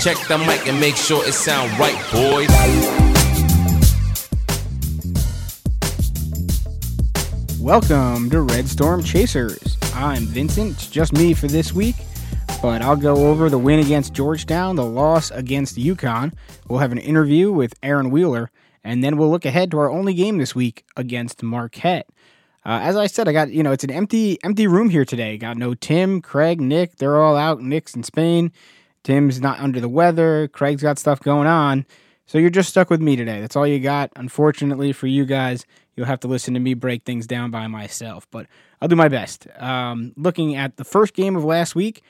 Check the mic and make sure it sound right, boys. Welcome to Red Storm Chasers. I'm Vincent. It's just me for this week, but I'll go over the win against Georgetown, the loss against UConn. We'll have an interview with Aaron Wheeler, and then we'll look ahead to our only game this week against Marquette. Uh, as I said, I got you know it's an empty empty room here today. Got no Tim, Craig, Nick. They're all out. Nick's in Spain. Tim's not under the weather. Craig's got stuff going on. So you're just stuck with me today. That's all you got. Unfortunately for you guys, you'll have to listen to me break things down by myself, but I'll do my best. Um, looking at the first game of last week,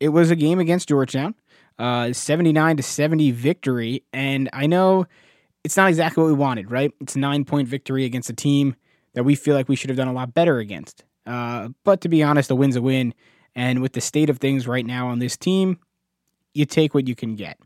it was a game against Georgetown, uh, 79 to 70 victory, and I know it's not exactly what we wanted, right? It's a nine point victory against a team that we feel like we should have done a lot better against. Uh, but to be honest, a win's a win, and with the state of things right now on this team, you take what you can get.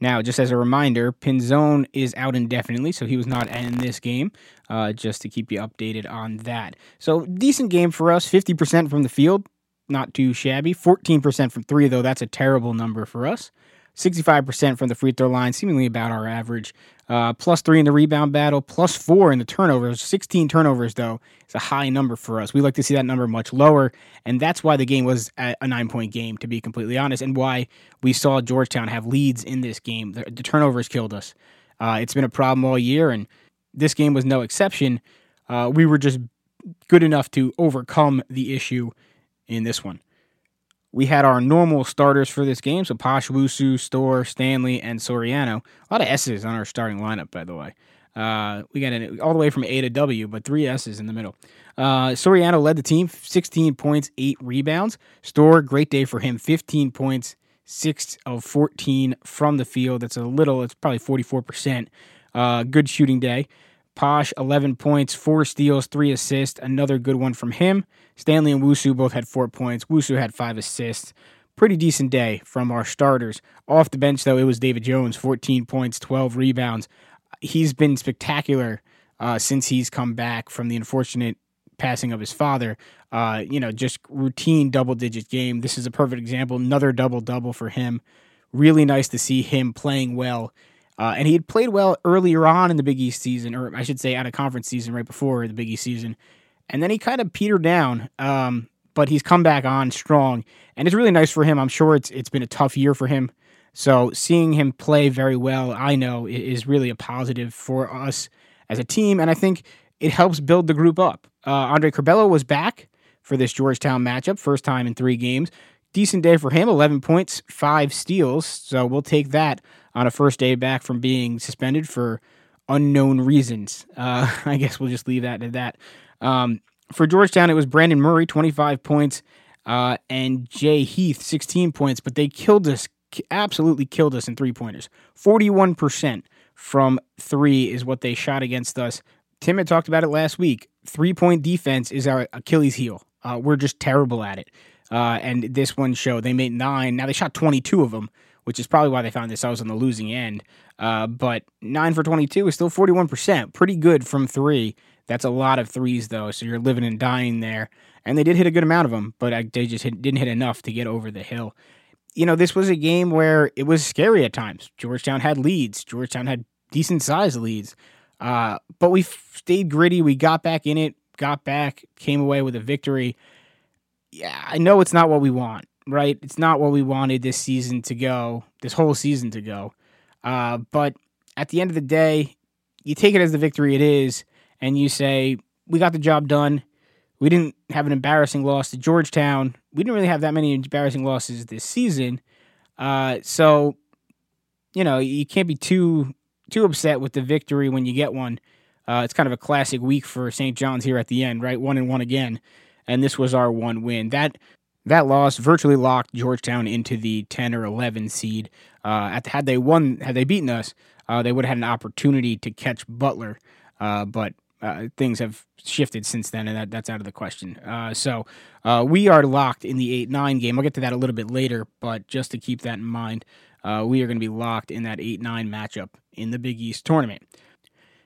Now, just as a reminder, Pinzon is out indefinitely, so he was not in this game, uh, just to keep you updated on that. So, decent game for us 50% from the field, not too shabby. 14% from three, though, that's a terrible number for us. 65% from the free throw line, seemingly about our average. Uh, plus three in the rebound battle, plus four in the turnovers. 16 turnovers, though, is a high number for us. We like to see that number much lower, and that's why the game was a nine point game, to be completely honest, and why we saw Georgetown have leads in this game. The, the turnovers killed us. Uh, it's been a problem all year, and this game was no exception. Uh, we were just good enough to overcome the issue in this one we had our normal starters for this game. So Posh, Wusu, Storr, Stanley, and Soriano. A lot of S's on our starting lineup, by the way. Uh, we got it all the way from A to W, but three S's in the middle. Uh, Soriano led the team, 16 points, eight rebounds. Storr, great day for him, 15 points, six of 14 from the field. That's a little, it's probably 44%. Uh, good shooting day. Posh, 11 points, four steals, three assists. Another good one from him. Stanley and Wusu both had four points. Wusu had five assists. Pretty decent day from our starters. Off the bench, though, it was David Jones, 14 points, 12 rebounds. He's been spectacular uh, since he's come back from the unfortunate passing of his father. Uh, you know, just routine double digit game. This is a perfect example. Another double double for him. Really nice to see him playing well uh, and he had played well earlier on in the Big East season, or I should say, out of conference season right before the Big East season. And then he kind of petered down, um, but he's come back on strong, and it's really nice for him. I'm sure it's it's been a tough year for him. So seeing him play very well, I know, is really a positive for us as a team, and I think it helps build the group up. Uh, Andre Curbelo was back for this Georgetown matchup, first time in three games. Decent day for him, 11 points, five steals. So we'll take that on a first day back from being suspended for unknown reasons. Uh, I guess we'll just leave that at that. Um, for Georgetown, it was Brandon Murray, 25 points, uh, and Jay Heath, 16 points, but they killed us, absolutely killed us in three pointers. 41% from three is what they shot against us. Tim had talked about it last week. Three point defense is our Achilles heel. Uh, we're just terrible at it. Uh, and this one show they made nine. Now they shot 22 of them, which is probably why they found themselves on the losing end. Uh, but nine for 22 is still 41%. Pretty good from three. That's a lot of threes, though. So you're living and dying there. And they did hit a good amount of them, but they just hit, didn't hit enough to get over the hill. You know, this was a game where it was scary at times. Georgetown had leads, Georgetown had decent sized leads. Uh, but we stayed gritty. We got back in it, got back, came away with a victory yeah, I know it's not what we want, right? It's not what we wanted this season to go, this whole season to go. Uh, but at the end of the day, you take it as the victory it is, and you say, we got the job done. We didn't have an embarrassing loss to Georgetown. We didn't really have that many embarrassing losses this season. Uh, so, you know, you can't be too too upset with the victory when you get one. Uh, it's kind of a classic week for St. John's here at the end, right? One and one again and this was our one win. That that loss virtually locked Georgetown into the 10 or 11 seed. Uh, at, had they won, had they beaten us, uh, they would have had an opportunity to catch Butler. Uh, but uh, things have shifted since then, and that, that's out of the question. Uh, so uh, we are locked in the 8 9 game. I'll get to that a little bit later, but just to keep that in mind, we are going to be locked in that 8 9 matchup in the Big East tournament.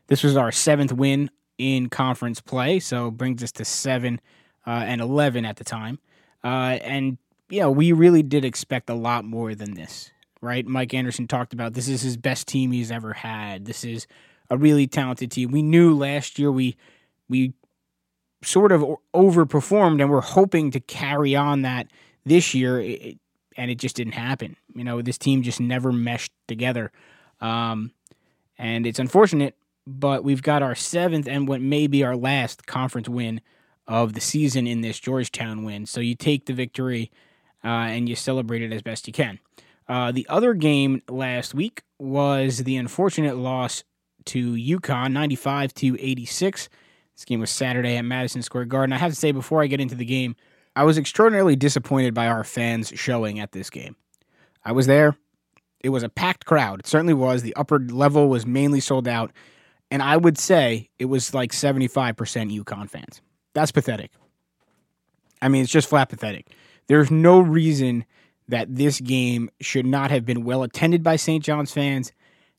This was our seventh win in conference play, so brings us to seven uh, and 11 at the time. Uh, and, you know, we really did expect a lot more than this right? Mike Anderson talked about this is his best team he's ever had. This is a really talented team. We knew last year we we sort of overperformed and we're hoping to carry on that this year it, and it just didn't happen. You know, this team just never meshed together. Um, and it's unfortunate, but we've got our seventh and what may be our last conference win of the season in this Georgetown win. So you take the victory uh, and you celebrate it as best you can. Uh, the other game last week was the unfortunate loss to UConn, 95 to 86. This game was Saturday at Madison Square Garden. I have to say, before I get into the game, I was extraordinarily disappointed by our fans showing at this game. I was there. It was a packed crowd. It certainly was. The upper level was mainly sold out. And I would say it was like 75% UConn fans. That's pathetic. I mean, it's just flat pathetic. There's no reason that this game should not have been well attended by St. John's fans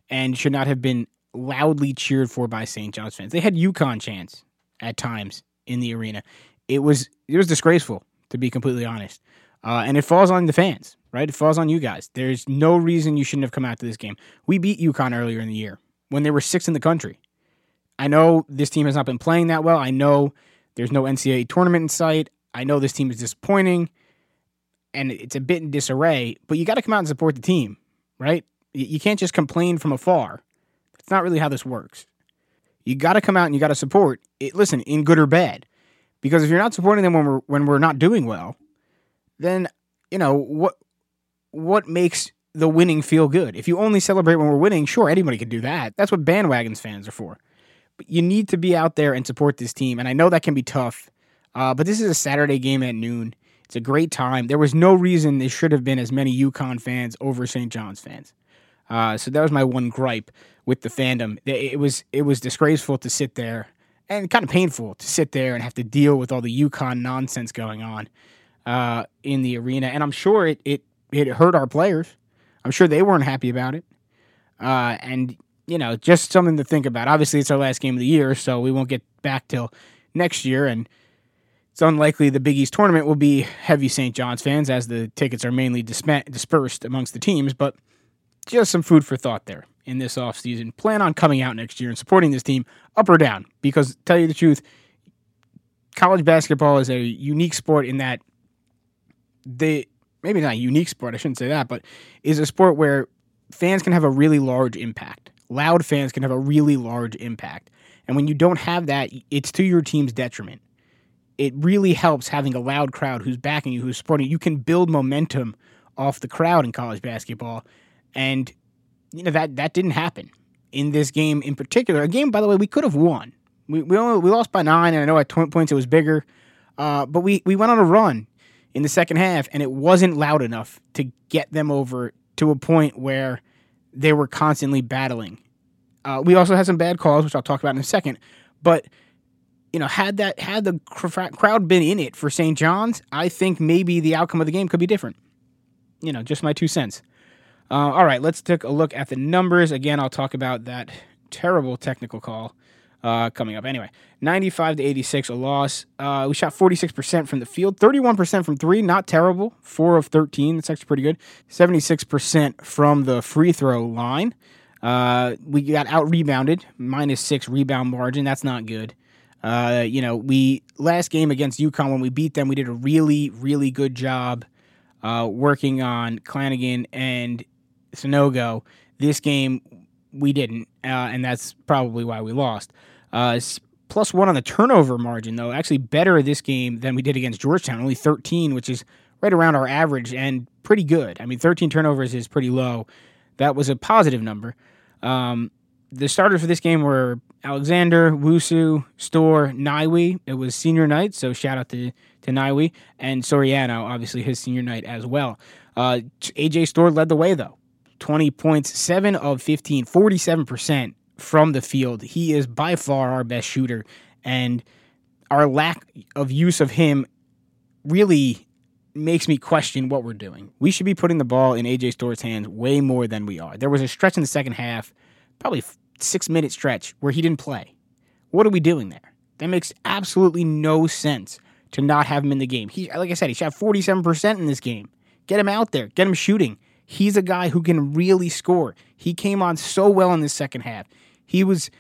and should not have been loudly cheered for by St. John's fans. They had UConn chants at times in the arena. It was it was disgraceful to be completely honest, uh, and it falls on the fans, right? It falls on you guys. There's no reason you shouldn't have come out to this game. We beat UConn earlier in the year when they were sixth in the country. I know this team has not been playing that well. I know there's no NCAA tournament in sight. I know this team is disappointing and it's a bit in disarray, but you got to come out and support the team, right? You can't just complain from afar. That's not really how this works. You got to come out and you got to support it. Listen, in good or bad, because if you're not supporting them when we're when we're not doing well, then you know what what makes the winning feel good. If you only celebrate when we're winning, sure, anybody can do that. That's what bandwagons fans are for. But you need to be out there and support this team, and I know that can be tough. Uh, but this is a Saturday game at noon. It's a great time. There was no reason there should have been as many UConn fans over St. John's fans. Uh, so that was my one gripe with the fandom. It was it was disgraceful to sit there and kind of painful to sit there and have to deal with all the UConn nonsense going on uh, in the arena. And I'm sure it, it it hurt our players. I'm sure they weren't happy about it. Uh, and you know, just something to think about. Obviously, it's our last game of the year, so we won't get back till next year. And it's unlikely the Big East tournament will be heavy St. John's fans, as the tickets are mainly dispersed amongst the teams. But just some food for thought there in this offseason. Plan on coming out next year and supporting this team up or down. Because, tell you the truth, college basketball is a unique sport in that they maybe not a unique sport, I shouldn't say that, but is a sport where fans can have a really large impact. Loud fans can have a really large impact. And when you don't have that, it's to your team's detriment it really helps having a loud crowd who's backing you, who's supporting you. You can build momentum off the crowd in college basketball, and you know that that didn't happen in this game in particular. A game, by the way, we could have won. We we only, we lost by nine, and I know at 20 points it was bigger, uh, but we we went on a run in the second half, and it wasn't loud enough to get them over to a point where they were constantly battling. Uh, we also had some bad calls, which I'll talk about in a second, but you know, had that had the crowd been in it for St. John's, I think maybe the outcome of the game could be different. You know, just my two cents. Uh, all right, let's take a look at the numbers. Again, I'll talk about that terrible technical call uh, coming up. Anyway, 95 to 86, a loss. Uh, we shot 46% from the field, 31% from three, not terrible. Four of 13, that's actually pretty good. 76% from the free throw line. Uh, we got out rebounded, minus six rebound margin. That's not good. Uh, you know, we last game against UConn when we beat them, we did a really, really good job uh, working on Clingan and Sanogo. This game we didn't, uh, and that's probably why we lost. Uh, plus one on the turnover margin, though, actually better this game than we did against Georgetown, only 13, which is right around our average and pretty good. I mean, 13 turnovers is pretty low. That was a positive number. Um, the starters for this game were Alexander, Wusu, Storr, Nyiwe. It was senior night, so shout out to, to Nyiwe. And Soriano, obviously his senior night as well. Uh, AJ Storr led the way, though. 20 points, 7 of 15, 47% from the field. He is by far our best shooter. And our lack of use of him really makes me question what we're doing. We should be putting the ball in AJ Storr's hands way more than we are. There was a stretch in the second half, probably six minute stretch where he didn't play. What are we doing there? That makes absolutely no sense to not have him in the game. He, like I said, he shot 47% in this game. Get him out there. Get him shooting. He's a guy who can really score. He came on so well in the second half. He was,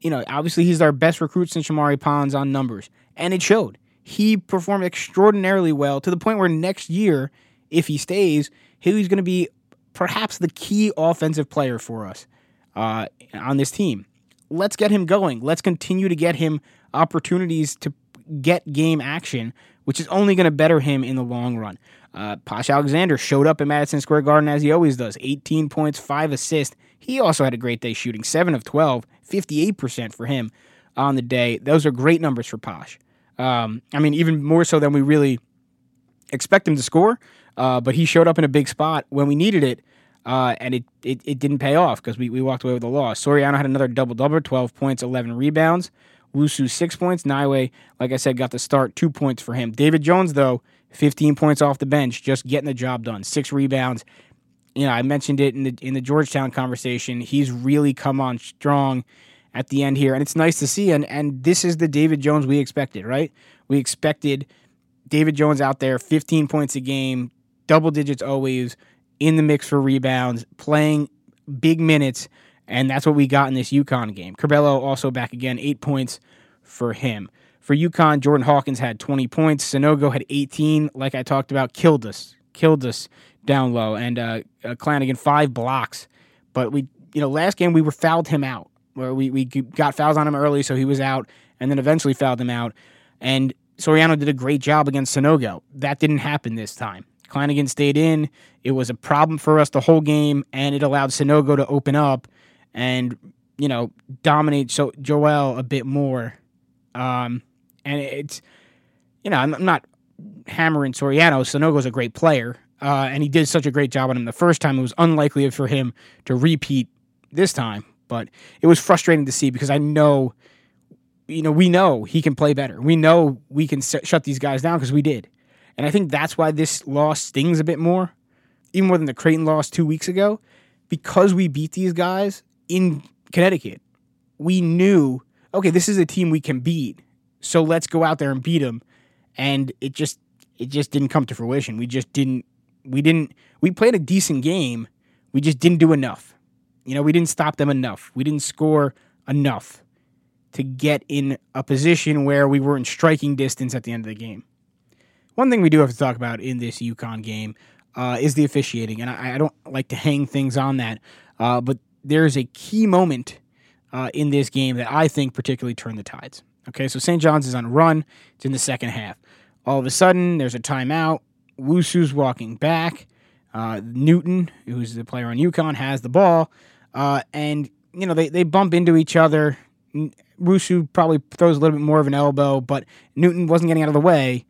you know, obviously he's our best recruit since Shamorie Ponds on numbers, and it showed. He performed extraordinarily well to the point where next year, if he stays, he's going to be perhaps the key offensive player for us uh, on this team. Let's get him going. Let's continue to get him opportunities to get game action, which is only going to better him in the long run. Uh, Posh Alexander showed up at Madison Square Garden as he always does 18 points, 5 assists. He also had a great day shooting 7 of 12, 58% for him on the day. Those are great numbers for Posh. Um, I mean, even more so than we really expect him to score, uh, but he showed up in a big spot when we needed it. Uh, and it, it, it didn't pay off because we, we walked away with a loss. Soriano had another double double, 12 points, 11 rebounds. Wusu, six points. Nyiwe, like I said, got the start, two points for him. David Jones, though, 15 points off the bench, just getting the job done. Six rebounds. You know, I mentioned it in the in the Georgetown conversation. He's really come on strong at the end here, and it's nice to see. And and this is the David Jones we expected, right? We expected David Jones out there, 15 points a game, double digits always, in the mix for rebounds, playing big minutes, and that's what we got in this UConn game. Curbelo also back again, eight points for him. For UConn, Jordan Hawkins had 20 points. Sanogo had 18, like I talked about, killed us, killed us down low. And uh, uh, five blocks. But we, you know, last game we were fouled him out, where we, we got fouls on him early, so he was out, and then eventually fouled him out. And Soriano did a great job against Sanogo. That didn't happen this time. Clingan stayed in. It was a problem for us the whole game, and it allowed Sanogo to open up and, you know, dominate so Joel a bit more. Um, and it's, you know, I'm, I'm not hammering Soriano. Sanogo's a great player, uh, and he did such a great job on him the first time. It was unlikely for him to repeat this time, but it was frustrating to see because I know, you know, we know he can play better. We know we can shut these guys down because we did. And I think that's why this loss stings a bit more, even more than the Creighton loss two weeks ago, because we beat these guys in Connecticut. We knew, okay, this is a team we can beat, so let's go out there and beat them. And it just, it just didn't come to fruition. We just didn't, we didn't, we played a decent game. We just didn't do enough. You know, we didn't stop them enough. We didn't score enough to get in a position where we were in striking distance at the end of the game. One thing we do have to talk about in this UConn game uh, is the officiating, and I, I, don't like to hang things on that, uh, but there's a key moment uh, in this game that I think particularly turned the tides. Okay, so St. John's is on a run. It's in the second half. All of a sudden, there's a timeout. Wusu's walking back. Uh, Newton, who's the player on UConn, has the ball, uh, and you know they, they bump into each other. Wusu probably throws a little bit more of an elbow, but Newton wasn't getting out of the way.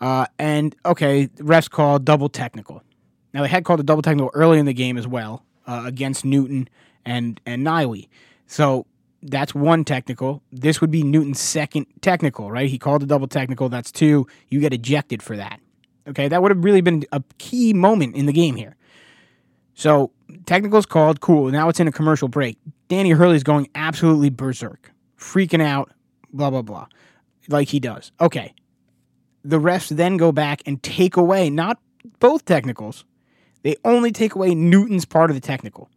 Uh, and okay, refs called double technical. Now they had called a double technical early in the game as well uh, against Newton and and Nyiwe. So that's one technical. This would be Newton's second technical, right? He called a double technical. That's two. You get ejected for that. Okay, that would have really been a key moment in the game here. So technicals called. Cool. Now it's in a commercial break. Danny Hurley's going absolutely berserk, freaking out. Blah blah blah, like he does. Okay, the refs then go back and take away not both technicals. They only take away Newton's part of the technical.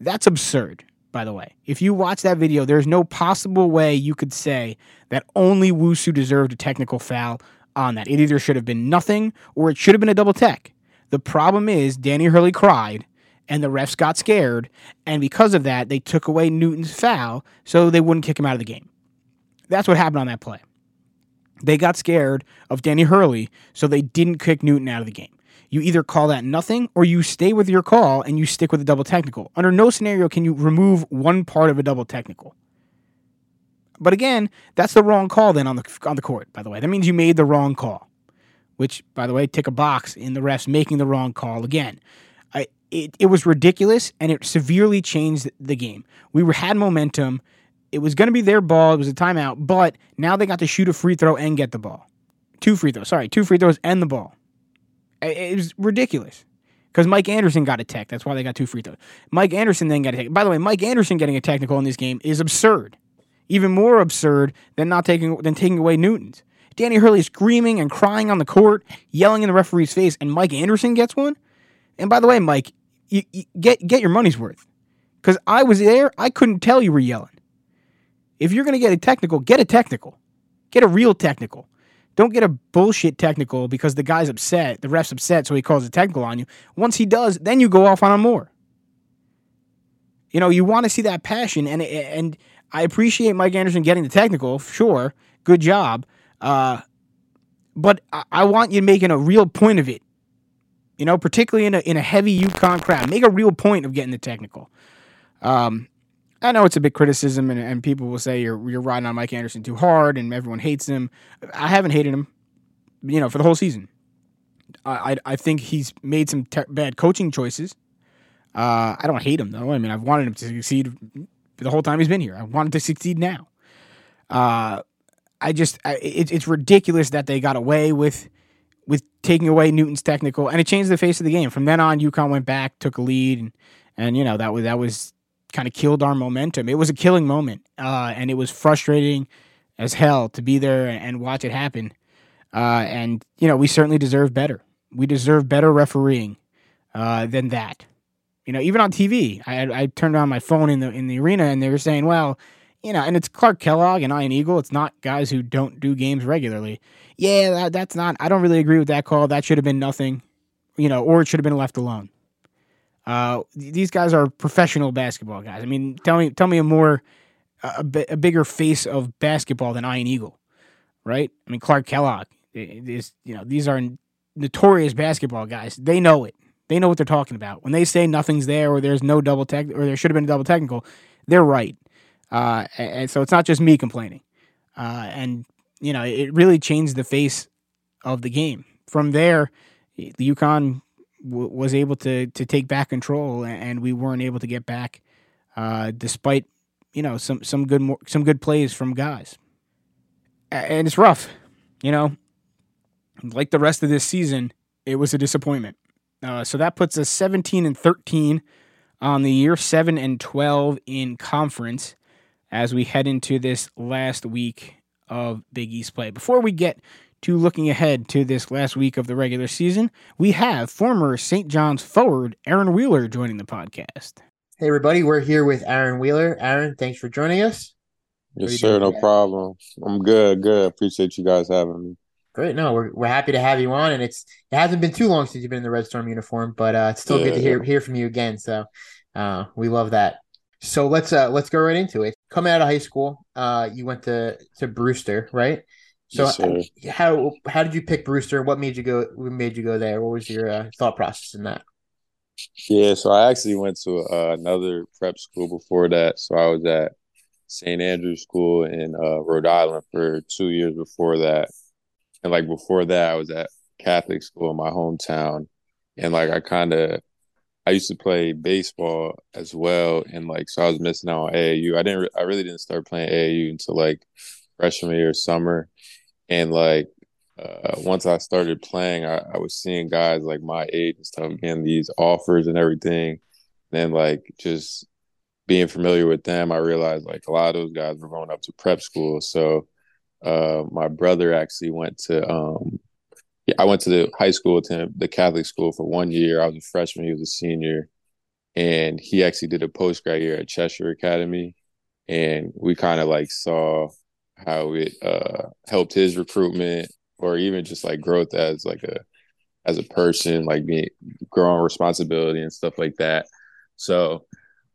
That's absurd, by the way. If you watch that video, there's no possible way you could say that only Wusu deserved a technical foul on that. It either should have been nothing or it should have been a double tech. The problem is Danny Hurley cried and the refs got scared, and because of that, they took away Newton's foul so they wouldn't kick him out of the game. That's what happened on that play. They got scared of Danny Hurley, so they didn't kick Newton out of the game. You either call that nothing or you stay with your call and you stick with a double technical. Under no scenario can you remove one part of a double technical. But again, that's the wrong call then on the on the court, by the way. That means you made the wrong call. Which, by the way, tick a box in the refs making the wrong call again. I, it, it was ridiculous and it severely changed the game. We were had momentum it was going to be their ball. It was a timeout, but now they got to shoot a free throw and get the ball. Two free throws. Sorry, two free throws and the ball. It was ridiculous because Mike Anderson got a tech. That's why they got two free throws. Mike Anderson then got a tech. By the way, Mike Anderson getting a technical in this game is absurd. Even more absurd than not taking than taking away Newton's. Danny Hurley screaming and crying on the court, yelling in the referee's face, and Mike Anderson gets one. And by the way, Mike, you, you get get your money's worth. Because I was there, I couldn't tell you were yelling. If you're going to get a technical, get a technical. Get a real technical. Don't get a bullshit technical because the guy's upset, the ref's upset, so he calls a technical on you. Once he does, then you go off on him more. You know, you want to see that passion, and and I appreciate Mike Anderson getting the technical, sure, good job. Uh, but I, I want you making a real point of it. You know, particularly in a in a heavy UConn crowd, make a real point of getting the technical. Um, I know it's a big criticism, and, and people will say you're you're riding on Mike Anderson too hard, and everyone hates him. I haven't hated him, you know, for the whole season. I I, think he's made some bad coaching choices. Uh, I don't hate him though. I mean, I've wanted him to succeed the whole time he's been here. I wanted to succeed now. Uh, I just I, it, it's ridiculous that they got away with with taking away Newton's technical, and it changed the face of the game. From then on, UConn went back, took a lead, and and you know that was that was kind of killed our momentum. It was a killing moment, uh, and it was frustrating as hell to be there and watch it happen. Uh, and you know we certainly deserve better. We deserve better refereeing uh, than that. You know, even on TV, I, I turned on my phone in the in the arena, and they were saying, "Well, you know," and it's Clark Kellogg and Ian Eagle. It's not guys who don't do games regularly yeah, that, that's not. I don't really agree with that call. That should have been nothing, you know, or it should have been left alone. Uh, these guys are professional basketball guys. I mean, tell me, tell me a more a, a bigger face of basketball than Ian Eagle, right? I mean, Clark Kellogg is, you know, these are notorious basketball guys. They know it. They know what they're talking about. When they say nothing's there or there's no double tech or there should have been a double technical, they're right. Uh, and so it's not just me complaining. Uh, and you know, it really changed the face of the game. From there, the UConn w- was able to to take back control, and we weren't able to get back, uh, despite you know some some good some good plays from guys. And it's rough, you know. Like the rest of this season, it was a disappointment. Uh, so that puts us 17 and 13 on the year, 7 and 12 in conference as we head into this last week of Big East play. Before we get to looking ahead to this last week of the regular season, we have former St. John's forward Aaron Wheeler joining the podcast. Hey, everybody, we're here with Aaron Wheeler. Aaron, thanks for joining us. Yes, sir. No problem. I'm good. Good. Appreciate you guys having me. Great. No, we're, we're happy to have you on, and it's it hasn't been too long since you've been in the Red Storm uniform, but uh, it's still yeah, good to hear yeah. hear from you again. So uh, we love that. So let's uh let's go right into it. Coming out of high school, uh, you went to to Brewster, right? So yes, how how did you pick Brewster? What made you go? What made you go there? What was your uh, thought process in that? Yeah, so I actually went to uh, another prep school before that. So I was at St. Andrew's School in uh, Rhode Island for two years before that, and like before that, I was at Catholic school in my hometown, and like I kind of I used to play baseball as well, and like so I was missing out on AAU. I didn't, I really didn't start playing AAU until like freshman year, summer, and like uh, once I started playing, I, I, was seeing guys like my age and stuff getting these offers and everything. And then like just being familiar with them, I realized like a lot of those guys were going up to prep school. So uh, my brother actually went to um, I went to the high school to the Catholic school for one year. I was a freshman, he was a senior, and he actually did a post grad year at Cheshire Academy, and we kind of like saw how it uh, helped his recruitment or even just like growth as like a as a person, like being growing responsibility and stuff like that. So,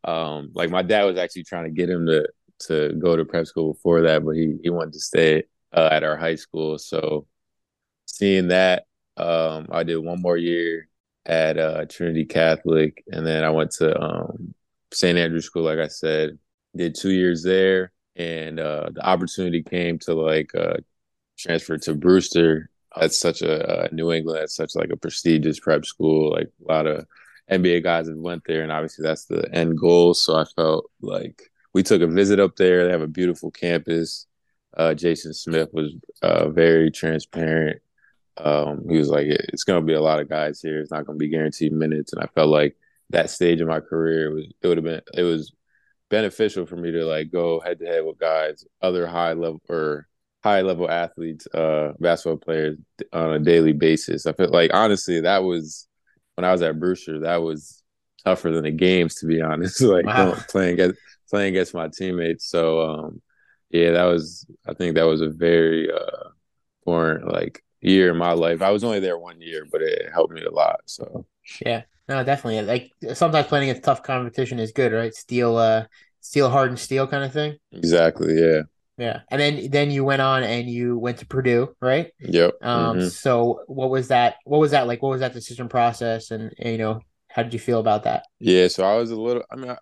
um, like my dad was actually trying to get him to to go to prep school before that, but he he wanted to stay uh, at our high school. So seeing that, um, I did one more year at uh, Trinity Catholic, and then I went to um, St. Andrew School. Like I said, did two years there, and uh, the opportunity came to like uh, transfer to Brewster. That's such a uh, New England. That's such like a prestigious prep school. Like a lot of NBA guys have went there, and obviously that's the end goal. So I felt like we took a visit up there. They have a beautiful campus. Uh, Jason Smith was uh, very transparent um, he was like, "It's going to be a lot of guys here. It's not going to be guaranteed minutes." And I felt like that stage of my career was it would have been it was beneficial for me to like go head to head with guys, other high level or high level athletes, uh, basketball players on a daily basis. I felt like honestly that was when I was at Brewster, that was tougher than the games, to be honest. like wow. playing against playing against my teammates. So um, yeah, that was I think that was a very uh, important like year in my life. I was only there one year, but it helped me a lot. So yeah, no, definitely. Like sometimes playing against tough competition is good, right? Steel, uh, steel hardened steel kind of thing. Exactly. Yeah. Yeah, and then then you went on and you went to Purdue, right? Yep. Um. Mm-hmm. So what was that? What was that like? What was that decision process? And, and you know, how did you feel about that? Yeah. So I was a little. I mean, I,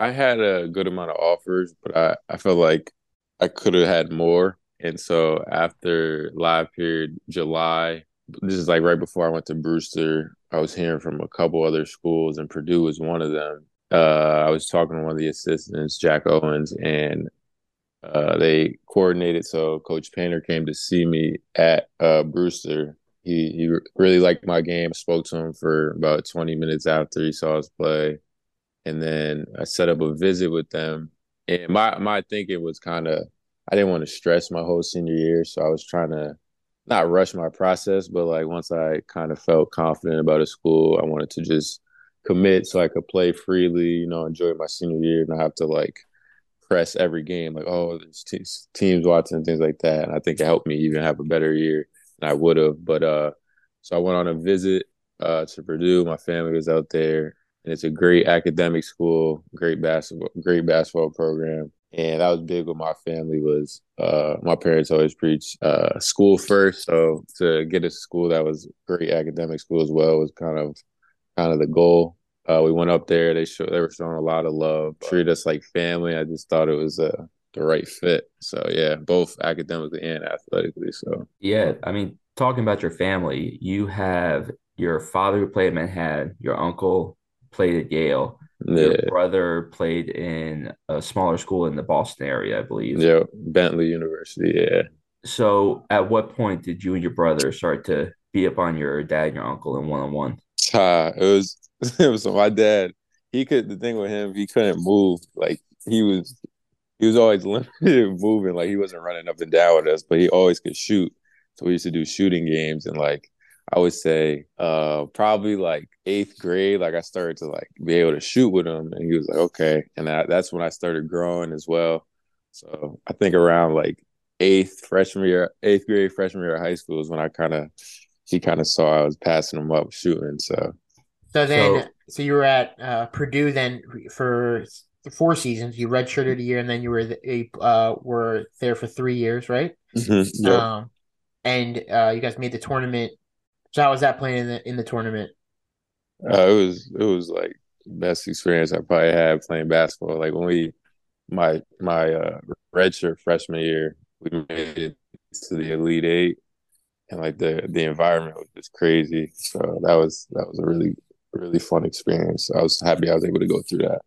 I had a good amount of offers, but I I felt like I could have had more. And so after live period July, this is like right before I went to Brewster. I was hearing from a couple other schools, and Purdue was one of them. Uh, I was talking to one of the assistants, Jack Owens, and uh, they coordinated. So Coach Painter came to see me at uh, Brewster. He he really liked my game. Spoke to him for about 20 minutes after he saw us play, and then I set up a visit with them. And my my thinking was kind of I didn't want to stress my whole senior year, so I was trying to not rush my process, but like once I kind of felt confident about a school, I wanted to just commit so I could play freely, you know, enjoy my senior year, and not have to like press every game, like oh, there's te- teams watching things like that. And I think it helped me even have a better year than I would have. But uh, so I went on a visit uh to Purdue. My family was out there, and it's a great academic school, great basketball, great basketball program. And that was big with my family was uh, my parents always preach uh, school first. So to get a school that was great academic school as well was kind of kind of the goal. Uh, we went up there. They show they were showing a lot of love treated us like family. I just thought it was uh, the right fit. So yeah both academically and athletically. So yeah i mean talking about your family you have your father who played at manhattan your uncle played at yale yeah. Your brother played in a smaller school in the Boston area, I believe. Yeah, Bentley University. Yeah. So, at what point did you and your brother start to be up on your dad and your uncle in one on one? Uh, it was it was my dad. He could the thing with him, he couldn't move. Like he was he was always limited moving. Like he wasn't running up and down with us, but he always could shoot. So we used to do shooting games and like I would say uh probably like eighth grade, like I started to like be able to shoot with him, and he was like, okay, and I, that's when I started growing as well. So I think around like eighth freshman year, eighth grade freshman year of high school is when I kind of he kind of saw I was passing him up shooting. So so then so, so you were at uh, Purdue then for four seasons. You redshirted a year, and then you were the, uh were there for three years, right? Mm-hmm, yep. Um, and uh, you guys made the tournament so how was that playing in the in the tournament? Uh, it was it was like best experience I probably had playing basketball. Like when we my my uh, redshirt freshman year, we made it to the Elite Eight, and like the the environment was just crazy. So that was that was a really really fun experience. I was happy I was able to go through that.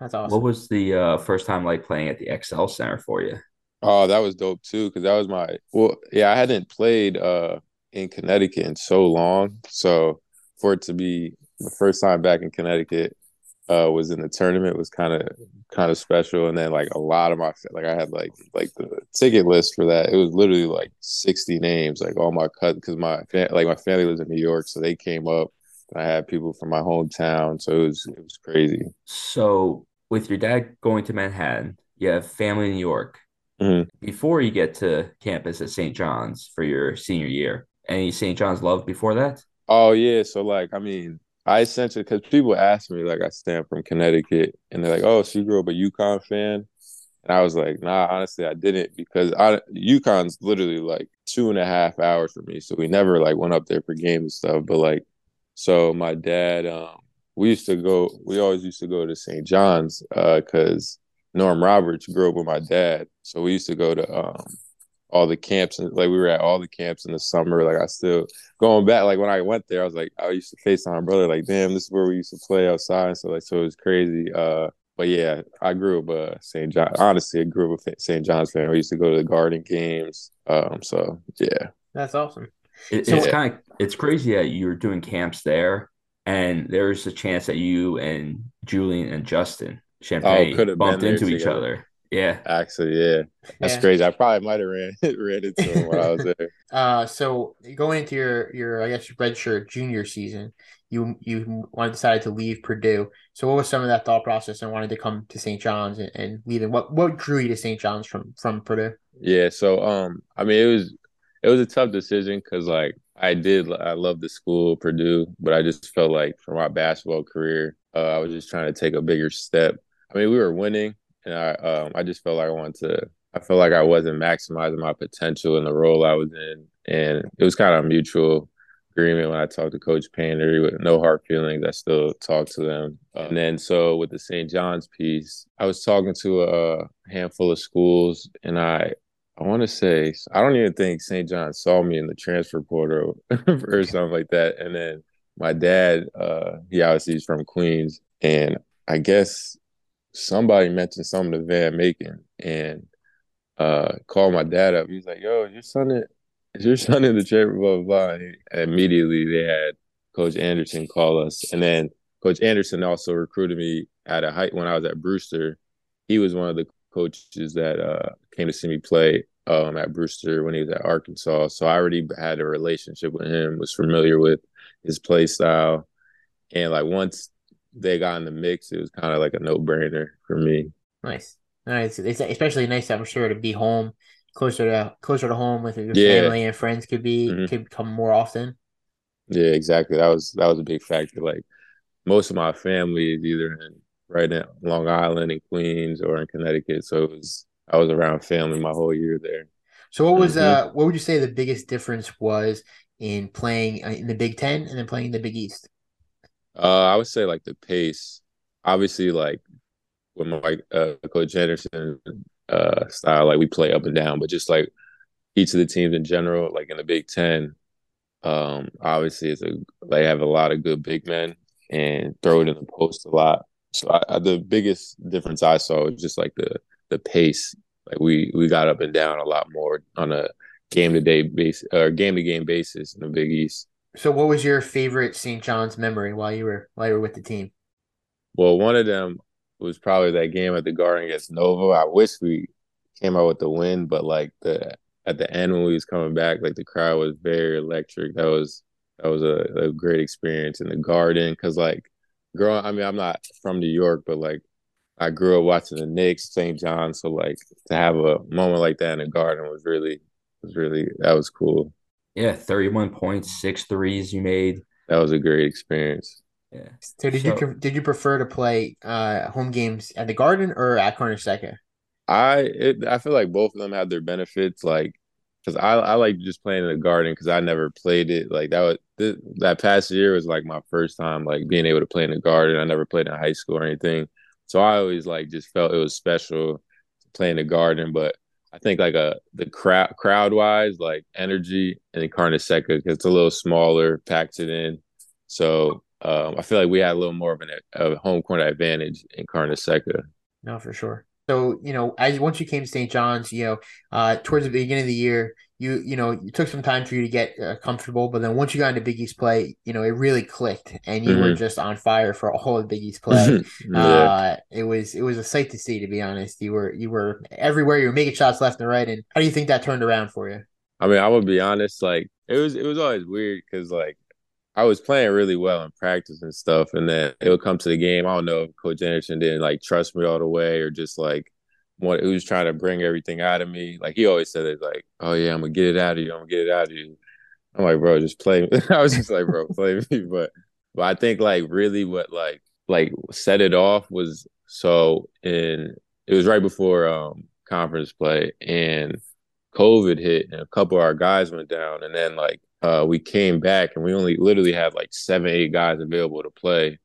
That's awesome. What was the uh, first time like playing at the XL Center for you? Oh, that was dope too, because that was my well, yeah, I hadn't played uh in Connecticut in so long. So for it to be the first time back in Connecticut uh, was in the tournament was kind of kind of special. And then like a lot of my like I had like like the ticket list for that. It was literally like sixty names, like all my cut because my like my family lives in New York, so they came up. I had people from my hometown, so it was it was crazy. So with your dad going to Manhattan, you have family in New York. Mm-hmm. Before you get to campus at St. John's for your senior year, any St. John's love before that? Oh yeah, so like I mean, I essentially because people ask me like I stand from Connecticut, and they're like, "Oh, so you grew up a UConn fan?" And I was like, "Nah, honestly, I didn't because I UConn's literally like two and a half hours from me, so we never like went up there for games and stuff. But like, so my dad, um, we used to go, we always used to go to St. John's because uh, Norm Roberts grew up with my dad, so we used to go to um, all the camps and like we were at all the camps in the summer. Like I still going back, like when I went there, I was like, I used to FaceTime my brother, like, damn, this is where we used to play outside. So like, so it was crazy. Uh, but yeah, I grew up uh St. John. Honestly, I grew up a St. John's fan. We used to go to the Garden games. Um, so yeah, that's awesome. It, so, it's kind of it's crazy that you're doing camps there, and there's a chance that you and Julian and Justin Champagnie oh, bumped into each other. Yeah. Actually, yeah. That's yeah. crazy. I probably might have ran ran into him when I was there. Uh so going into your your I guess your redshirt junior season, you you wanted decided to leave Purdue. So what was some of that thought process and wanted to come to St. John's and, and leaving? What what drew you to St. John's from from Purdue? Yeah, so um, I mean, it was it was a tough decision because like I did I love the school Purdue, but I just felt like for my basketball career, uh, I was just trying to take a bigger step. I mean, we were winning, and I um, I just felt like I wanted to. I felt like I wasn't maximizing my potential in the role I was in, and it was kind of a mutual agreement when I talked to Coach Painter with no hard feelings. I still talk to them. And then so with the St. John's piece, I was talking to a handful of schools, and I I want to say I don't even think St. John saw me in the transfer portal or something like that. And then my dad, uh, he obviously is from Queens, and I guess somebody mentioned something to Van Macon and uh, called my dad up. He's like, "Yo, your son in, is your son in the chamber?" Blah blah blah. And immediately they had Coach Anderson call us, and then Coach Anderson also recruited me at a height when I was at Brewster. He was one of the coaches that uh, came to see me play um, at Brewster when he was at Arkansas. So I already had a relationship with him, was familiar with his play style. And like once they got in the mix, it was kind of like a no brainer for me. Nice. Nice. It's especially nice, I'm sure, to be home closer to closer to home with your yeah. family and friends could be mm-hmm. could come more often. Yeah, exactly. That was that was a big factor. Like most of my family is either in right in Long Island in Queens or in Connecticut. So it was I was around family my whole year there. So what was mm-hmm. uh what would you say the biggest difference was in playing uh, in the Big 10 and then playing in the Big East? Uh I would say like the pace. Obviously like with my uh, coach Anderson uh style like we play up and down, but just like each of the teams in general like in the Big 10 um obviously it's a they have a lot of good big men and throw it in the post a lot so I, I, the biggest difference I saw was just like the the pace. Like we we got up and down a lot more on a game to day basis or game to game basis in the Big East. So, what was your favorite St. John's memory while you were while you were with the team? Well, one of them was probably that game at the Garden against Nova. I wish we came out with the win, but like the at the end when we was coming back, like the crowd was very electric. That was that was a, a great experience in the Garden because like growing. I mean, I'm not from New York, but like I grew up watching the Knicks, St. John. So like to have a moment like that in the Garden was really was really that was cool. Yeah, 31 points, six threes you made. That was a great experience. Yeah. So did so, you did you prefer to play uh, home games at the Garden or at Carnesecca? I it, I feel like both of them had their benefits. Like because I I like just playing in the Garden because I never played it. Like that was th- that past year was like my first time like being able to play in the Garden. I never played in high school or anything, so I always like just felt it was special playing the Garden. But I think like a the crowd crowd wise, like energy and the because it's a little smaller, packed it in. So um, I feel like we had a little more of an a home court advantage in Carnesecca. No, for sure. So you know, as once you came to St. John's, you know, uh, towards the beginning of the year, you you know, it took some time for you to get uh, comfortable, but then once you got into Big East play, you know, it really clicked, and you mm-hmm. were just on fire for all of Big East play. yeah. uh, it was it was a sight to see, to be honest. You were you were everywhere. You were making shots left and right. And how do you think that turned around for you? I mean, I would be honest. Like it was it was always weird because like I was playing really well in practice and stuff, and then it would come to the game. I don't know if Coach Anderson didn't like trust me all the way, or just like what he was trying to bring everything out of me. Like he always said it, like, "Oh yeah, I'm gonna get it out of you. I'm gonna get it out of you." I'm like, bro, just play. I was just like, bro, play me. But but I think like really what like like set it off was so in it was right before um conference play and COVID hit and a couple of our guys went down and then like uh, we came back and we only literally had like seven, eight guys available to play.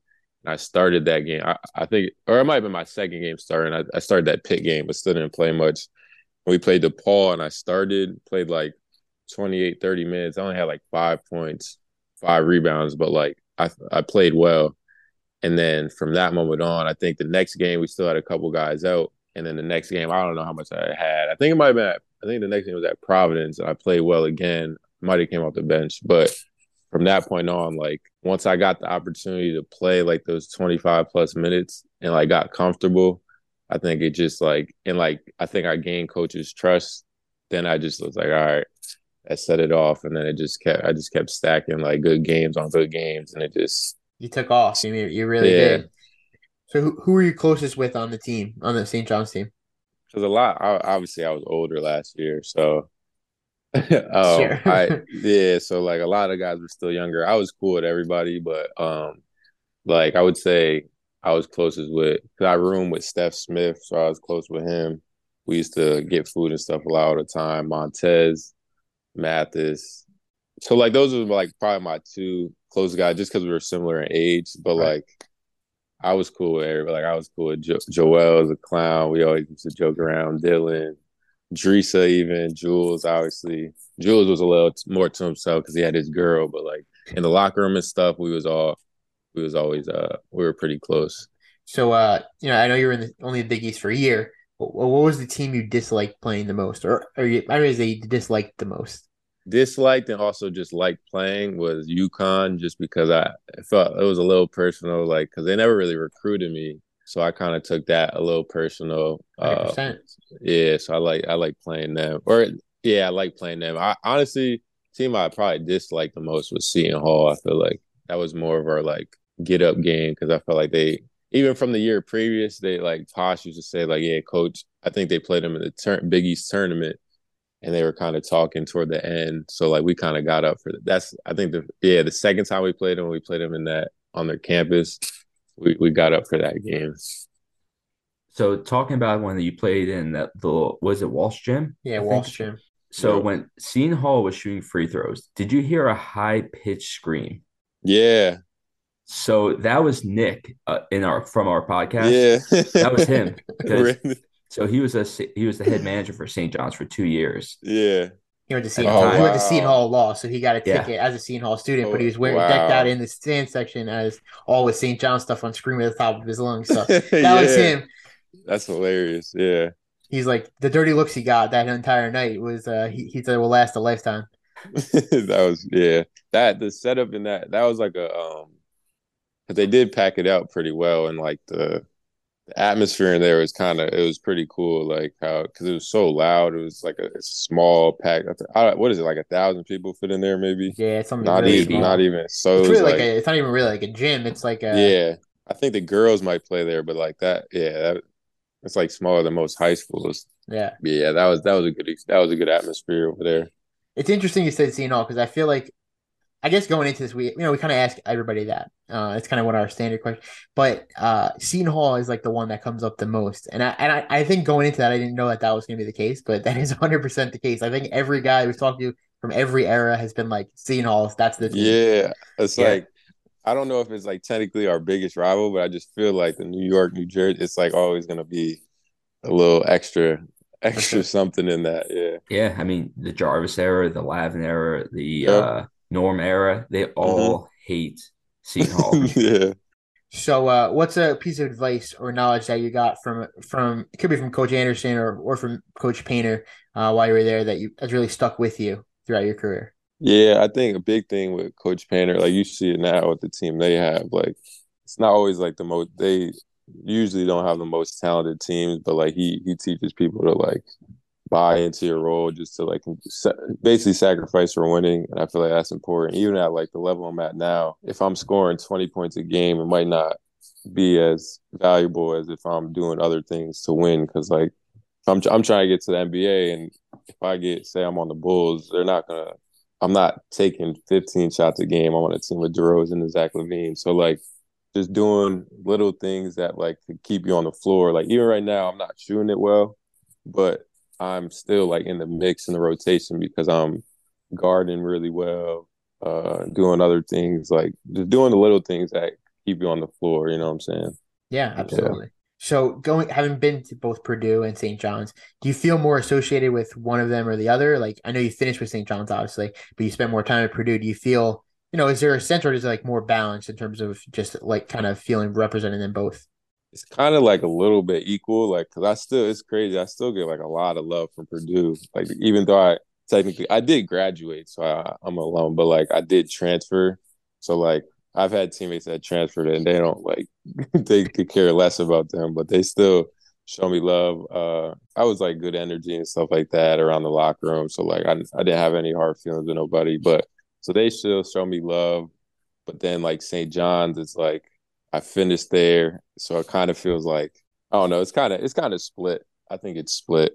I started that game. I, I think, or it might have been my second game starting. I, I started that pit game, but still didn't play much. We played DePaul and I started, played like 28, 30 minutes. I only had like five points, five rebounds, but like I, I played well. And then from that moment on, I think the next game we still had a couple guys out. And then the next game, I don't know how much I had. I think it might have been at, I think the next game was at Providence and I played well again might have came off the bench, but from that point on, like once I got the opportunity to play like those 25 plus minutes and like got comfortable, I think it just like and like I think I gained coaches' trust. Then I just was like, all right, I set it off, and then it just kept. I just kept stacking like good games on good games, and it just you took off. You you really yeah. did. So who who are you closest with on the team on the St. John's team? Because a lot. I, obviously, I was older last year, so sure. I yeah. So like a lot of guys were still younger. I was cool with everybody, but um, like I would say I was closest with because I roomed with Stef Smith, so I was close with him. We used to get food and stuff a lot all the time. Montez, Mathis. So like those were like probably my two close guys, just because we were similar in age. But right. like I was cool with everybody. Like I was cool with jo- Joel as a clown. We always used to joke around. Dylan, Drissa, even Jules. Obviously, Jules was a little more to himself because he had his girl. But like in the locker room and stuff, we was all we was always uh we were pretty close. So uh you know I know you were in the, only the Big East for a year. What, what was the team you disliked playing the most, or or you, I don't know you disliked the most? Disliked and also just liked playing was UConn, just because I felt it was a little personal, like because they never really recruited me, so I kind of took that a little personal. Uh, yeah, so I like I like playing them, or yeah, I like playing them. I honestly team I probably disliked the most was Seton Hall. I feel like that was more of our like get up game because I felt like they even from the year previous they like Posh used to say like yeah coach I think they played them in the tur- Big East tournament and they were kind of talking toward the end so like we kind of got up for that. that's I think the yeah the second time we played them we played them in that on their campus we we got up for that game. So talking about when you played in that the was it Walsh Gym? Yeah, Walsh Gym. So yeah. when Seton Hall was shooting free throws, did you hear a high pitched scream? Yeah, so that was Nick uh, in our from our podcast. Yeah, that was him. so he was a he was the head manager for St. John's for two years. Yeah. He went to Seton, oh, wow. he went to Seton Hall Law, so he got a ticket yeah. as a Seton Hall student, but he was wearing wow. decked out in the stand section as all with St. John stuff on screen at the top of his lungs. So that yeah. was him. That's hilarious. Yeah. He's like the dirty looks he got that entire night was uh he, he said will last a lifetime. that was yeah. That the setup in that that was like a um but they did pack it out pretty well and like the atmosphere in there was kind of it was pretty cool like how because it was so loud it was like a, a small pack I, what is it like a thousand people fit in there maybe? Yeah it's something not really even small. not even so it's really like, like, a, it's not even really like a gym it's like a yeah I think the girls might play there but like that yeah that, it's like smaller than most high schools. Yeah. Yeah that was that was a good that was a good atmosphere over there. It's interesting you said Hall because I feel like I guess going into this, we you know we kind of ask everybody that. Uh, it's kind of what our standard question. But uh, Seton Hall is like the one that comes up the most, and I and I, I think going into that, I didn't know that that was going to be the case, but that is 100 percent the case. I think every guy we've talked to from every era has been like Seton Hall. That's the team. yeah. It's yeah. like I don't know if it's like technically our biggest rival, but I just feel like the New York, New Jersey, it's like always going to be a little extra extra something in that. Yeah. Yeah. I mean, the Jarvis era, the Lavin era, the yep. uh, Norm era, they mm-hmm. all mm-hmm. hate Seton Hall. yeah. So, uh, what's a piece of advice or knowledge that you got from from it could be from Coach Anderson or or from Coach Painter uh, while you were there that you has really stuck with you throughout your career? Yeah, I think a big thing with Coach Painter, like you see it now with the team they have, like it's not always like the most. They usually don't have the most talented teams, but like he he teaches people to like buy into your role just to like basically sacrifice for winning and i feel like that's important. Even at like the level i'm at now if i'm scoring 20 points a game it might not be as valuable as if i'm doing other things to win because like I'm, I'm trying to get to the nba and if i get say i'm on the bulls they're not gonna i'm not taking 15 shots a game. I'm on a team with DeRozan and Zach LaVine. so like just doing little things that like keep you on the floor. Like even right now i'm not shooting it well but I'm still like in the mix in the rotation because I'm guarding really well, uh, doing other things like just doing the little things that keep you on the floor. You know what I'm saying? Yeah, absolutely. Yeah. So going having been to both Purdue and St. John's, do you feel more associated with one of them or the other? Like I know you finished with St. John's obviously, but you spent more time at Purdue. Do you feel, you know, is there a sense or is it like more balanced in terms of just like kind of feeling representing them both? It's kind of like a little bit equal. Like, cause I still, it's crazy. I still get like a lot of love from Purdue. Like, even though I technically, I did graduate, so I, I'm alone, but like I did transfer. So like, I've had teammates that transferred and they don't like, they could care less about them, but they still, show me love. Uh, I was like good energy and stuff like that around the locker room. So like I I didn't have any hard feelings with nobody. But so they still show me love. But then like St. John's, it's like I finished there, so it kind of feels like I don't know. It's kind of it's kind of split. I think it's split.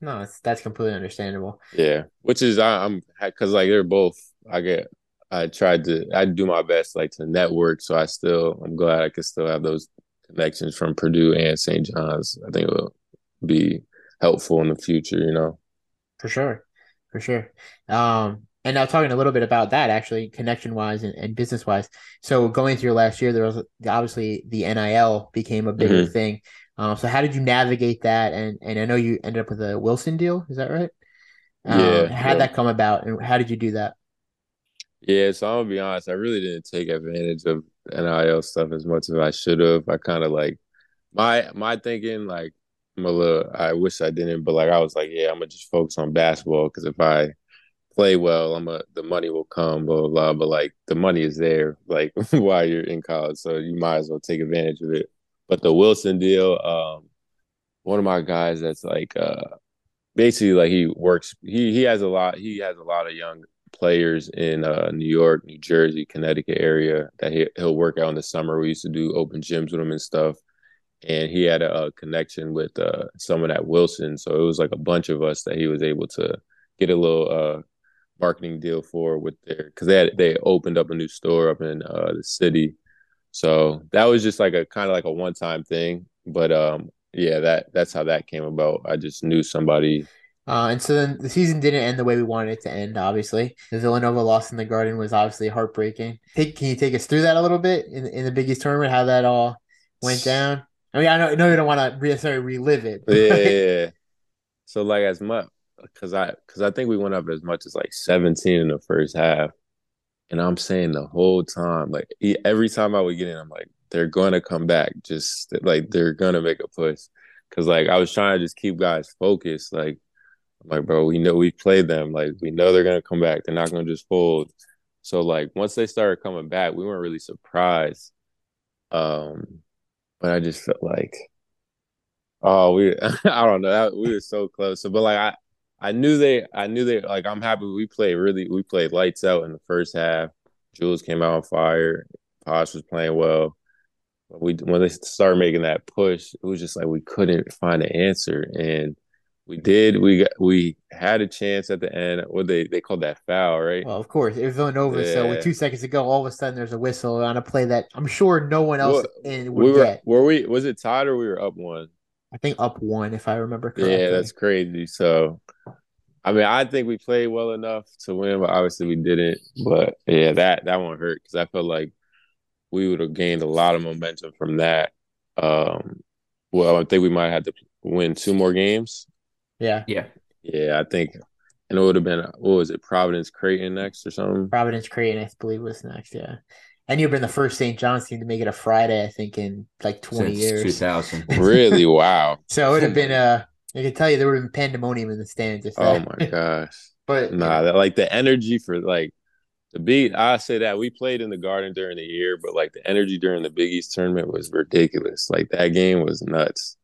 No, that's completely understandable. Yeah, which is I, I'm because like they're both. I get. I tried to. I do my best like to network, so I still. I'm glad I could still have those connections from Purdue and St. John's. I think it will be helpful in the future. You know, for sure, for sure. Um, and now talking a little bit about that, actually, connection wise and, and business wise. So going through last year, there was obviously the NIL became a bigger mm-hmm. thing. Um, so how did you navigate that? And and I know you ended up with a Wilson deal. Is that right? Um, yeah. How did yeah. that come about, and how did you do that? Yeah, so I'm gonna be honest. I really didn't take advantage of NIL stuff as much as I should have. I kind of like my my thinking like I'm a little. I wish I didn't, but like I was like, yeah, I'm gonna just focus on basketball because if I play well, I'm a the money will come, blah blah blah. But like the money is there, like while you're in college, so you might as well take advantage of it. But the Wilson deal, um, one of my guys that's like uh basically like he works he he has a lot he has a lot of young players in uh, New York, New Jersey, Connecticut area that he, he'll work out in the summer. We used to do open gyms with him and stuff. And he had a, a connection with uh, someone at Wilson. So it was like a bunch of us that he was able to get a little uh, marketing deal for with their because they had they opened up a new store up in uh, the city. So that was just like a kind of like a one time thing. But um, yeah, that that's how that came about. I just knew somebody uh, and so then the season didn't end the way we wanted it to end, obviously. The Villanova loss in the Garden was obviously heartbreaking. Take, can you take us through that a little bit in, in the Big East tournament, how that all went down? I mean, I know, I know you don't want to necessarily relive it. Yeah, yeah, So, like, as much, because I, cause I think we went up as much as like 17 in the first half. And I'm saying the whole time, like, every time I would get in, I'm like, they're going to come back. Just like, they're going to make a push. Cause, like, I was trying to just keep guys focused. Like, I'm like, bro, we know we played them. Like, we know they're gonna come back. They're not gonna just fold. So like once they started coming back, we weren't really surprised. Um, but I just felt like, oh, we I don't know, we were so close. So, but like I I knew they I knew they like I'm happy we played really we played lights out in the first half. Jules came out on fire. Posh was playing well. But we when they started making that push, it was just like we couldn't find an answer. And we did. We got, we had a chance at the end. What they they called that foul, right? Well, of course, it was Villanova. Yeah. So with two seconds to go, all of a sudden there's a whistle on a play that I'm sure no one else well, in would we were, get. Were we? Was it tied or we were up one? I think up one, if I remember correctly. Yeah, that's crazy. So, I mean, I think we played well enough to win, but obviously we didn't. But yeah, that that one hurt because I felt like we would have gained a lot of momentum from that. Um, well, I think we might have to win two more games yeah. Yeah. Yeah, I think and it would have been what was it, Providence Creighton next or something? Providence Creighton, I believe was next, yeah. And you've been the first St. John's team to make it a Friday, I think, in like twenty Since years. Two thousand. really? Wow. so it would have been uh I can tell you there would have been pandemonium in the stands if that. Oh my gosh. but nah, that, like the energy for like the beat I say that we played in the garden during the year, but like the energy during the Big East tournament was ridiculous. Like that game was nuts.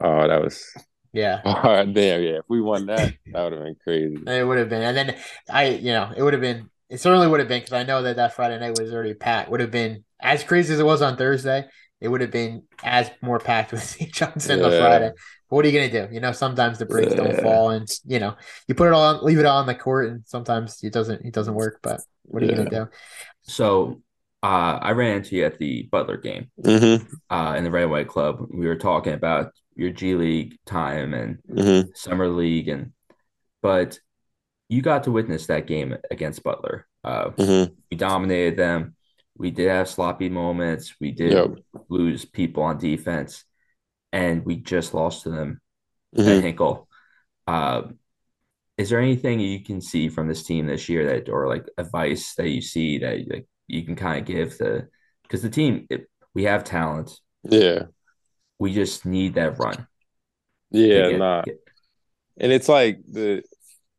Oh, that was yeah. All right, there. Yeah. If we won that, that would have been crazy. It would have been. And then I, you know, it would have been, it certainly would have been because I know that that Friday night was already packed. Would have been as crazy as it was on Thursday. It would have been as more packed with St. Johnson yeah. on Friday. But what are you going to do? You know, sometimes the breaks yeah. don't fall and, you know, you put it all on, leave it all on the court and sometimes it doesn't, it doesn't work. But what are yeah. you going to do? So uh, I ran into you at the Butler game mm-hmm. uh, in the Red White Club. We were talking about your G League time and mm-hmm. summer league, and but you got to witness that game against Butler. Uh, mm-hmm. We dominated them. We did have sloppy moments. We did yep. lose people on defense, and we just lost to them mm-hmm. at Hinkle. Uh, is there anything you can see from this team this year that, or like advice that you see that like you can kind of give the because the team it, we have talent. Yeah, we just need that run. Yeah, get, nah. Get... And it's like the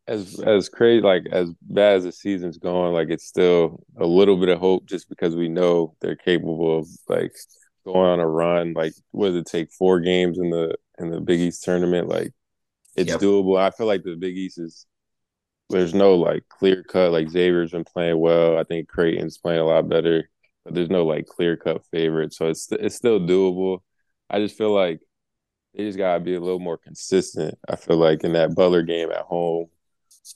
as as crazy like as bad as the season's going, like it's still a little bit of hope just because we know they're capable of like going on a run. Like, what does it take? Four games in the in the Big East tournament. Like, it's yep. doable. I feel like the Big East is there's no like clear cut. Like Xavier's been playing well. I think Creighton's playing a lot better, but there's no like clear cut favorite. So it's it's still doable. I just feel like they just gotta be a little more consistent. I feel like in that Butler game at home,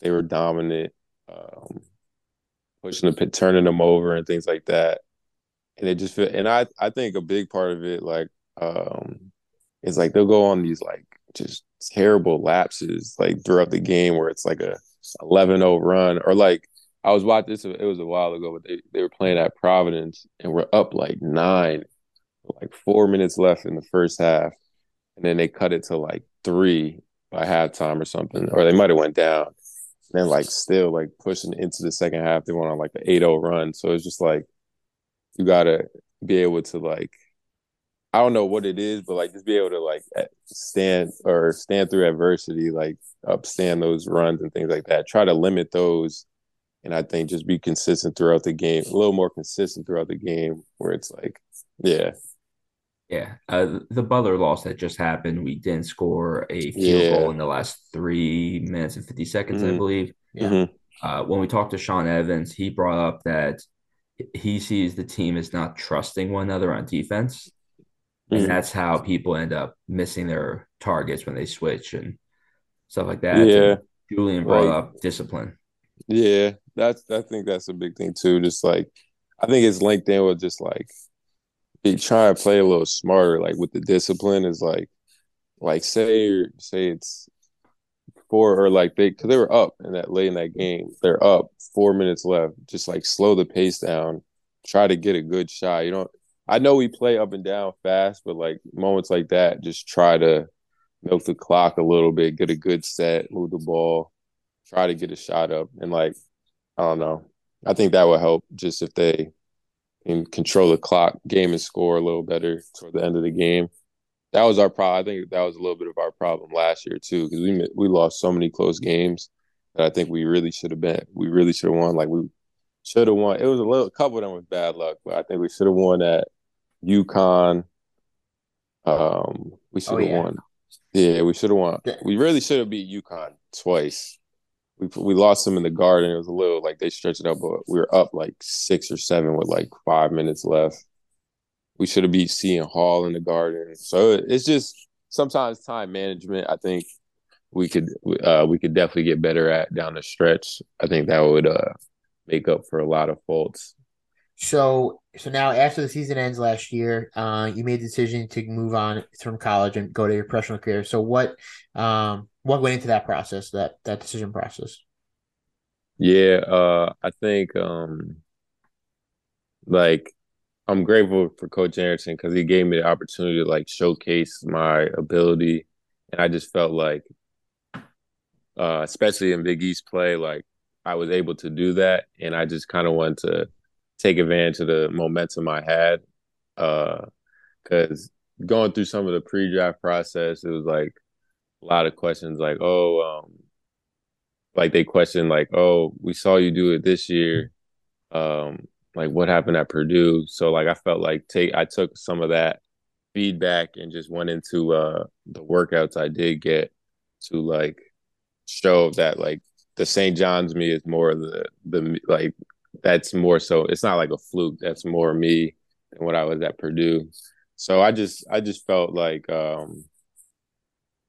they were dominant, um, pushing the turning them over and things like that. And it just feel, and I I think a big part of it like um is like they'll go on these like just terrible lapses like throughout the game where it's like a 11-0 run or like I was watching this it was a while ago but they, they were playing at Providence and we're up like 9 like 4 minutes left in the first half and then they cut it to like 3 by halftime or something or they might have went down then like still like pushing into the second half they went on like the 8-0 run so it's just like you got to be able to like I don't know what it is, but like just be able to like stand or stand through adversity, like upstand those runs and things like that. Try to limit those, and I think just be consistent throughout the game, a little more consistent throughout the game, where it's like, yeah, yeah. Uh, the Butler loss that just happened, we didn't score a field yeah. goal in the last three minutes and fifty seconds, mm-hmm. I believe. Yeah. Mm-hmm. Uh, when we talked to Sean Evans, he brought up that he sees the team is not trusting one another on defense and mm-hmm. that's how people end up missing their targets when they switch and stuff like that. Yeah, and Julian brought right. up discipline. Yeah, that's I think that's a big thing too. Just like I think it's linked in with just like be trying to play a little smarter, like with the discipline is like like say say it's four or like they because they were up in that late in that game. They're up four minutes left. Just like slow the pace down. Try to get a good shot. You don't I know we play up and down fast, but like moments like that, just try to milk the clock a little bit, get a good set, move the ball, try to get a shot up. And like, I don't know. I think that would help just if they can control the clock, game and score a little better toward the end of the game. That was our problem. I think that was a little bit of our problem last year too, because we we lost so many close games that I think we really should have been. We really should have won. Like we should have won. It was a little a couple of them with bad luck, but I think we should have won at UConn. Um, we should have oh, yeah. won. Yeah, we should have won. We really should have beat UConn twice. We we lost them in the garden. It was a little like they stretched it out, but we were up like six or seven with like five minutes left. We should have beat Seton Hall in the garden. So it's just sometimes time management. I think we could uh, we could definitely get better at down the stretch. I think that would uh, make up for a lot of faults so so now after the season ends last year, uh, you made the decision to move on from college and go to your professional career. So what um what went into that process, that that decision process? Yeah, uh I think um like I'm grateful for Coach Anderson because he gave me the opportunity to like showcase my ability. And I just felt like uh especially in Big East play, like I was able to do that. And I just kind of wanted to take advantage of the momentum I had. uh Because going through some of the pre-draft process, it was like a lot of questions, like, "Oh, um, like they question like, oh, we saw you do it this year. Um, like, what happened at Purdue?" So, like, I felt like take I took some of that feedback and just went into uh, the workouts I did get to like show that like the St. John's me is more the the like that's more so it's not like a fluke that's more me than what i was at purdue so i just i just felt like um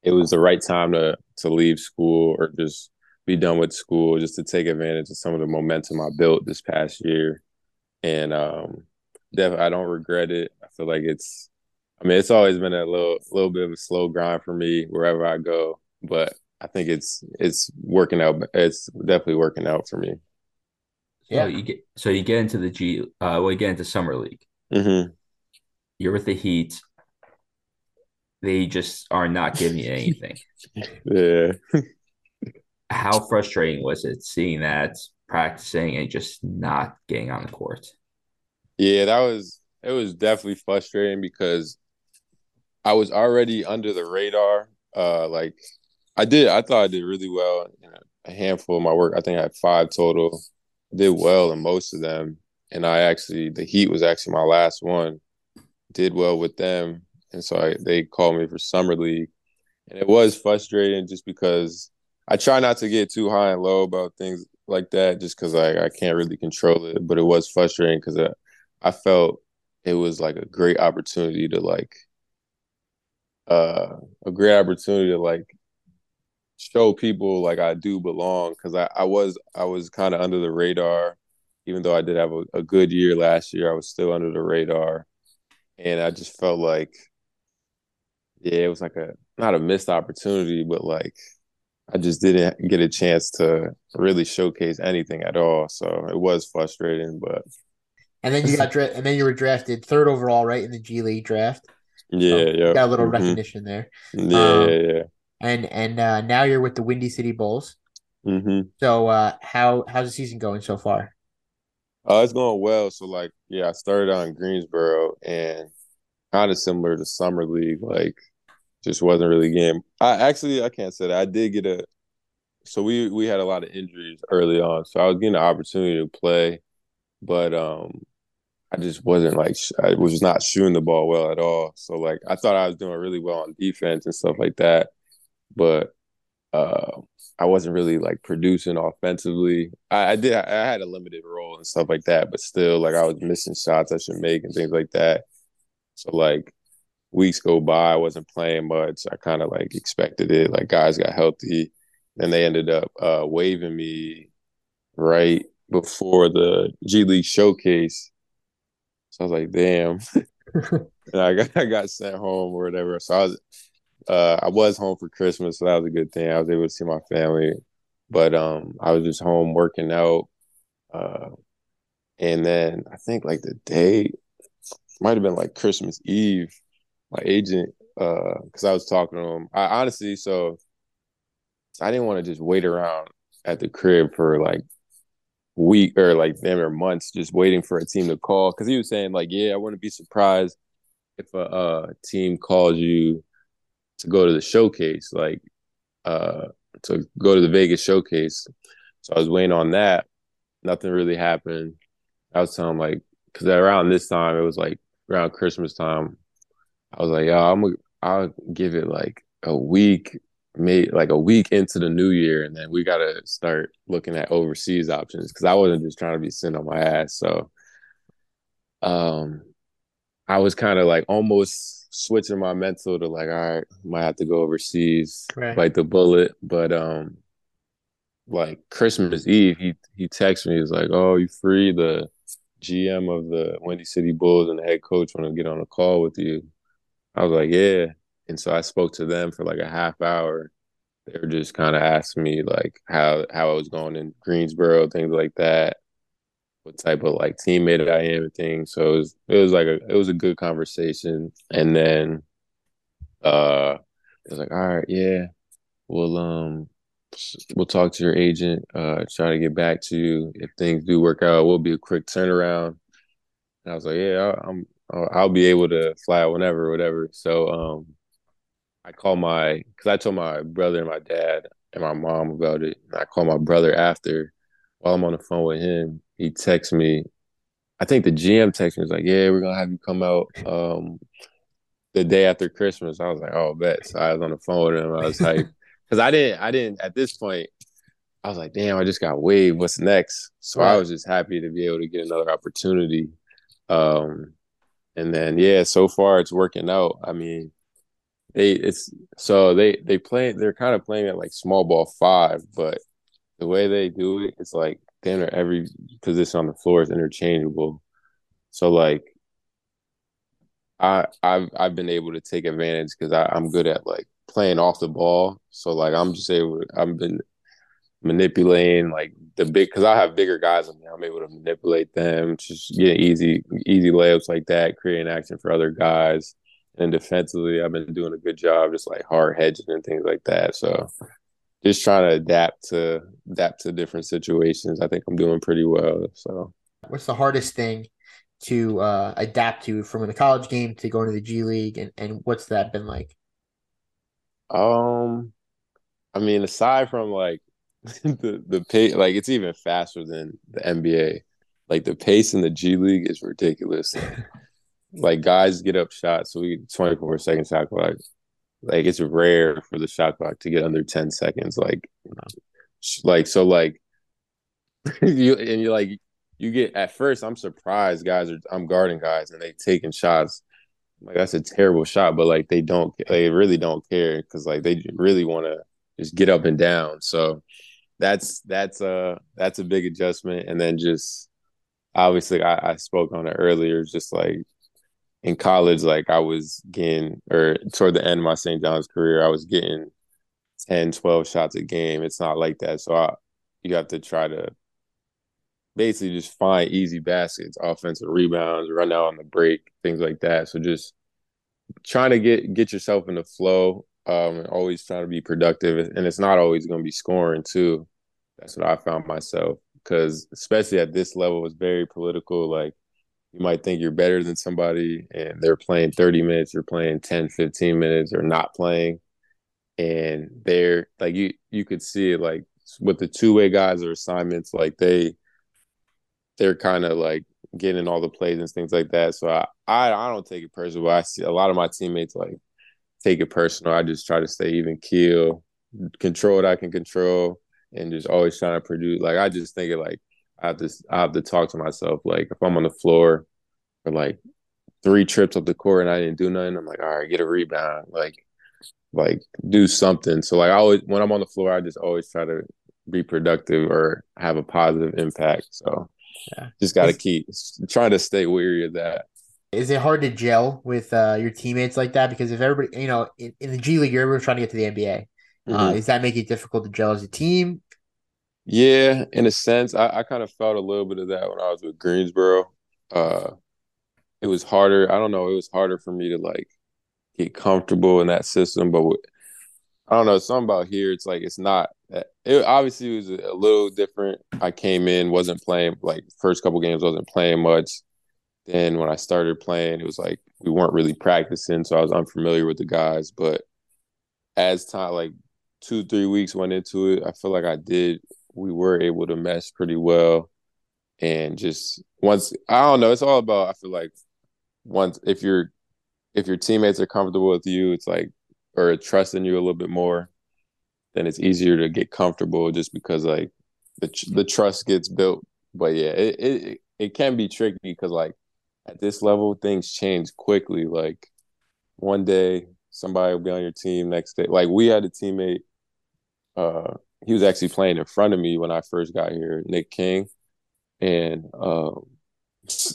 it was the right time to to leave school or just be done with school just to take advantage of some of the momentum i built this past year and um definitely i don't regret it i feel like it's i mean it's always been a little little bit of a slow grind for me wherever i go but i think it's it's working out it's definitely working out for me yeah. So you get so you get into the G. Uh, well, you get into summer league. Mm-hmm. You're with the Heat. They just are not giving you anything. yeah. How frustrating was it seeing that practicing and just not getting on the court? Yeah, that was it. Was definitely frustrating because I was already under the radar. Uh, like I did, I thought I did really well in a handful of my work. I think I had five total did well in most of them. And I actually, the Heat was actually my last one did well with them, and so I, they called me for summer league, and it was frustrating just because I try not to get too high and low about things like that, just because I I can't really control it. But it was frustrating because I, I felt it was like a great opportunity to like uh a great opportunity to like show people like I do belong because I, I was I was kind of under the radar, even though I did have a, a, good year last year. I was still under the radar, and I just felt like, yeah, it was like a not a missed opportunity, but like I just didn't get a chance to really showcase anything at all. So it was frustrating, but. And then you got dra- and then you were drafted third overall, right in the G League draft. Yeah, so yeah. Got a little mm-hmm. recognition there. Yeah, um, yeah, yeah and and uh, now you're with the Windy City Bulls. Mm-hmm. So uh, how how's the season going so far? Uh, it's going well. So like, yeah, I started on Greensboro and kind of similar to summer league. Like, just wasn't really game. I actually I can't say that I did get a. So we we had a lot of injuries early on, so I was getting the opportunity to play, but um, I just wasn't like I was not shooting the ball well at all. So like I thought I was doing really well on defense and stuff like that but uh, I wasn't really like producing offensively. I, I, did I had a limited role and stuff like that, but still like I was missing shots I should make and things like that. So like weeks go by, I wasn't playing much. I kind of like expected it. Like guys got healthy, and they ended up uh, waiving me right before the G League showcase. So I was like, damn. and I got I got sent home or whatever. So I was uh, I was home for Christmas, so that was a good thing. I was able to see my family, but um, I was just home working out. Uh, and then I think like the day might have been like Christmas Eve. My agent, because uh, I was talking to him. I honestly, so I didn't want to just wait around at the crib for like week or like damn or months just waiting for a team to call because he was saying like yeah I wouldn't be surprised if a, team calls you to go to the showcase, like uh to go to the Vegas showcase. So I was waiting on that. Nothing really happened. I was telling him, like because around this time it was like around Christmas time. I was like, yeah, I'm gonna I'll give it like a week, maybe like a week into the new year, and then we gotta start looking at overseas options because I wasn't just trying to be sitting on my ass. So um I was kind of like almost switching my mental to like, all right, might have to go overseas, right. bite the bullet. But um, like Christmas Eve, he he texted me. He's like, "Oh, you free?" The GM of the Windy City Bulls and the head coach want to get on a call with you. I was like, "Yeah," and so I spoke to them for like a half hour. They were just kind of asking me like how how I was going in Greensboro, things like that what type of like teammate I am and things. So it was it was like a it was a good conversation. And then uh it was like, all right, yeah, we'll um we'll talk to your agent, uh try to get back to you. If things do work out, we'll be a quick turnaround. And I was like, yeah, I'm I'll be able to fly out whenever, whatever. So um I called my because I told my brother and my dad and my mom about it. And I called my brother after while I'm on the phone with him he texted me. I think the GM texted me was like, "Yeah, we're gonna have you come out um, the day after Christmas." I was like, "Oh, bet." So I was on the phone with him. I was like, because I didn't, I didn't at this point. I was like, "Damn, I just got waived. What's next?" So. I was just happy to be able to get another opportunity. Um, and then yeah, so far it's working out. I mean, they it's so they they play they're kind of playing at like small ball five, but the way they do it, it's like near every position on the floor is interchangeable. So like I I've I've been able to take advantage because I'm good at like playing off the ball. So like I'm just able I've been manipulating like the big because I have bigger guys than me. I'm able to manipulate them, just get easy easy layups like that, creating action for other guys. And defensively, I've been doing a good job, just like hard hedging and things like that. So just trying to adapt to adapt to different situations. I think I'm doing pretty well. So, what's the hardest thing to uh, adapt to from the college game to going to the G League, and and what's that been like? Um, I mean, aside from like the the pace, like it's even faster than the NBA. Like the pace in the G League is ridiculous. like guys get up shots, so we 24 second shot clock. Like it's rare for the shot clock to get under 10 seconds. Like, like so, like you and you're like you get at first. I'm surprised guys are I'm guarding guys and they taking shots. Like that's a terrible shot, but like they don't, they really don't care because like they really want to just get up and down. So that's that's a that's a big adjustment. And then just obviously I, I spoke on it earlier, just like in college, like I was getting, or toward the end of my St. John's career, I was getting 10, 12 shots a game. It's not like that. So I, you have to try to basically just find easy baskets, offensive rebounds, run out on the break, things like that. So just trying to get get yourself in the flow, um, and always trying to be productive. And it's not always going to be scoring too. That's what I found myself because especially at this level, it's very political. Like you might think you're better than somebody and they're playing 30 minutes or playing 10 15 minutes or not playing and they're like you you could see it like with the two-way guys or assignments like they they're kind of like getting all the plays and things like that so I, I i don't take it personal i see a lot of my teammates like take it personal i just try to stay even keel control what i can control and just always trying to produce like i just think it like I have to I have to talk to myself. Like if I'm on the floor for like three trips up the court and I didn't do nothing, I'm like, all right, get a rebound. Like like do something. So like I always when I'm on the floor, I just always try to be productive or have a positive impact. So yeah. just gotta keep trying to stay weary of that. Is it hard to gel with uh, your teammates like that? Because if everybody, you know, in, in the G League, you're trying to get to the NBA. Uh, mm-hmm. Uh, does that make it difficult to gel as a team? Yeah, in a sense, I, I kind of felt a little bit of that when I was with Greensboro. Uh, it was harder. I don't know. It was harder for me to like get comfortable in that system, but I don't know. Something about here, it's like it's not. It obviously it was a little different. I came in, wasn't playing like first couple games, wasn't playing much. Then when I started playing, it was like we weren't really practicing, so I was unfamiliar with the guys. But as time, like two, three weeks went into it, I feel like I did we were able to mesh pretty well. And just once I don't know, it's all about I feel like once if you're if your teammates are comfortable with you, it's like or trusting you a little bit more, then it's easier to get comfortable just because like the the trust gets built. But yeah, it it, it can be tricky because like at this level things change quickly. Like one day somebody will be on your team, next day like we had a teammate uh he was actually playing in front of me when I first got here, Nick King, and um,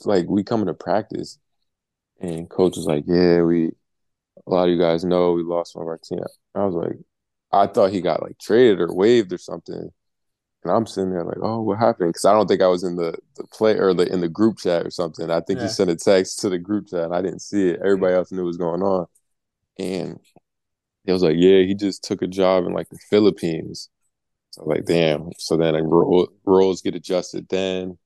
like we coming to practice, and coach was like, "Yeah, we a lot of you guys know we lost one of our team." I was like, I thought he got like traded or waived or something, and I'm sitting there like, "Oh, what happened?" Because I don't think I was in the the play or the in the group chat or something. I think yeah. he sent a text to the group chat, and I didn't see it. Everybody else knew what was going on, and he was like, "Yeah, he just took a job in like the Philippines." So like, damn. So then roles get adjusted then,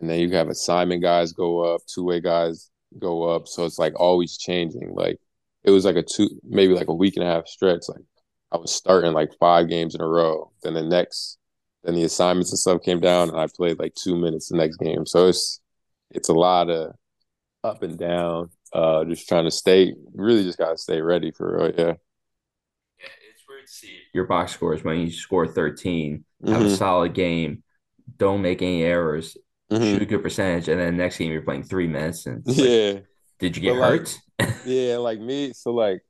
and then you have assignment guys go up, two way guys go up. So it's like always changing. Like it was like a two, maybe like a week and a half stretch. Like I was starting like five games in a row. Then the next, then the assignments and stuff came down, and I played like two minutes the next game. So it's it's a lot of up and down. Uh, just trying to stay. Really, just gotta stay ready for real. Yeah Yeah, it's weird to see your box scores when you score 13, have mm-hmm. a solid game, don't make any errors, mm-hmm. shoot a good percentage, and then next game you're playing three minutes. And yeah, like, did you get but hurt? Like, yeah, like me. So like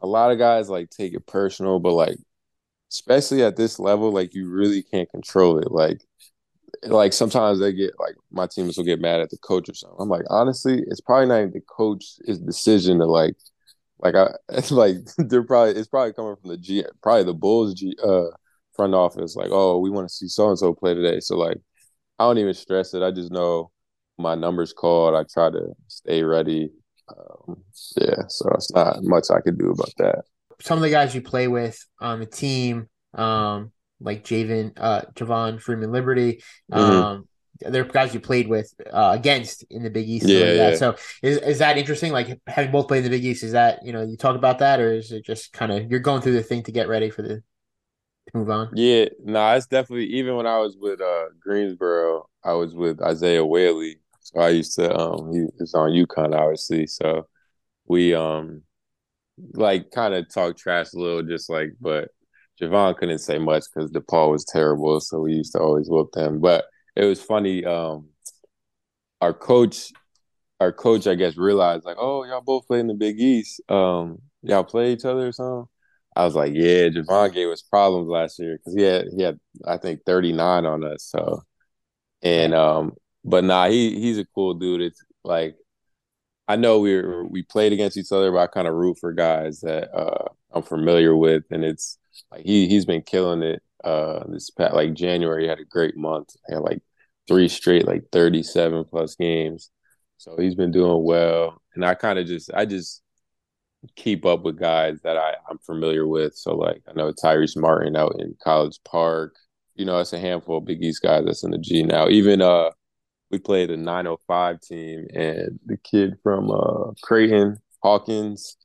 a lot of guys like take it personal, but like especially at this level, like you really can't control it. Like like sometimes they get like my teams will get mad at the coach or something. I'm like, honestly, it's probably not even the coach's decision to like like I like they're probably it's probably coming from the G probably the Bulls G uh front office. Like, oh, we want to see so and so play today. So like I don't even stress it. I just know my numbers called. I try to stay ready. Um, yeah, so it's not much I could do about that. Some of the guys you play with on the team, um, like Javen, uh, Javon Freeman Liberty, mm-hmm. um, they're guys you played with uh, against in the Big East. Yeah, like yeah. So is is that interesting? Like having both played in the Big East, is that you know you talk about that, or is it just kind of you're going through the thing to get ready for the to move on? Yeah, no, nah, it's definitely even when I was with uh, Greensboro, I was with Isaiah Whaley So I used to um he was on UConn obviously. So we um like kind of talk trash a little, just like but Javon couldn't say much because DePaul was terrible, so we used to always whoop them. But it was funny. Um, our coach, our coach, I guess, realized like, oh, y'all both play in the Big East. Um, y'all play each other or something. I was like, yeah, Javon gave us problems last year because he had he had I think thirty nine on us. So, and um, but nah, he he's a cool dude. It's like I know we we played against each other, but I kind of root for guys that uh, I'm familiar with, and it's like he he's been killing it. Uh, this past like January had a great month. He had like three straight like 37 plus games, so he's been doing well. And I kind of just I just keep up with guys that I I'm familiar with. So like I know Tyrese Martin out in College Park. You know, it's a handful of Big East guys that's in the G now. Even uh we played a 905 team and the kid from uh Creighton Hawkins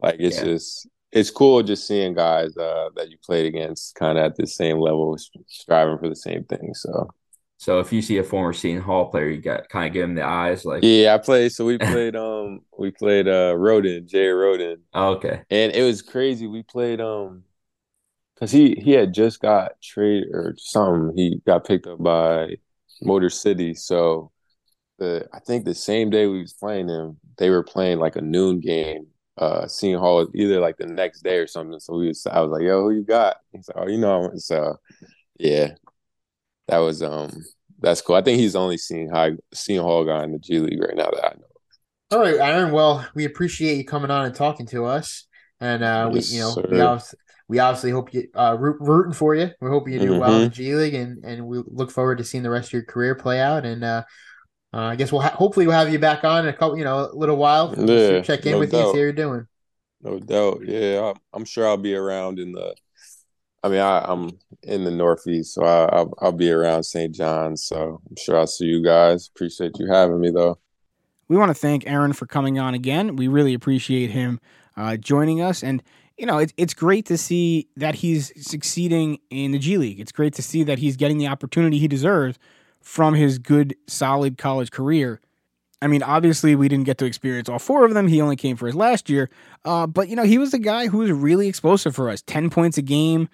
like it's yeah. just it's cool just seeing guys uh that you played against kind of at the same level striving for the same thing so. So if you see a former Seton Hall player you got kind of give him the eyes like yeah I played so we played um we played uh Rhoden Jay Rhoden. Oh, okay. And it was crazy we played um because he he had just got traded or something he got picked up by Motor City. So the I think the same day we was playing them, they were playing like a noon game. Uh, Seton Hall was either like the next day or something. So we was I was like, "Yo, who you got?" He's like, "Oh, you know." So yeah, that was um that's cool. I think he's only seeing high Seton Hall guy in the G League right now that I know. All right, Aaron. Well, we appreciate you coming on and talking to us, and uh, yes, we you know sir. we obviously, we obviously hope you uh, root, rooting for you. We hope you do mm-hmm. well in the G League, and and we look forward to seeing the rest of your career play out. And uh, uh, I guess we'll ha- hopefully we'll have you back on in a couple, you know, a little while. Yeah, check in no with doubt. you, see how you're doing. No doubt. Yeah, I'm sure I'll be around in the. I mean, I, am in the Northeast, so I, will I'll be around St. John's. So I'm sure I'll see you guys. Appreciate you having me, though. We want to thank Aaron for coming on again. We really appreciate him uh, joining us, and you know, it's it's great to see that he's succeeding in the G League. It's great to see that he's getting the opportunity he deserves from his good, solid college career. I mean, obviously, we didn't get to experience all four of them. He only came for his last year. Uh, but, you know, he was the guy who was really explosive for us 10 points a game,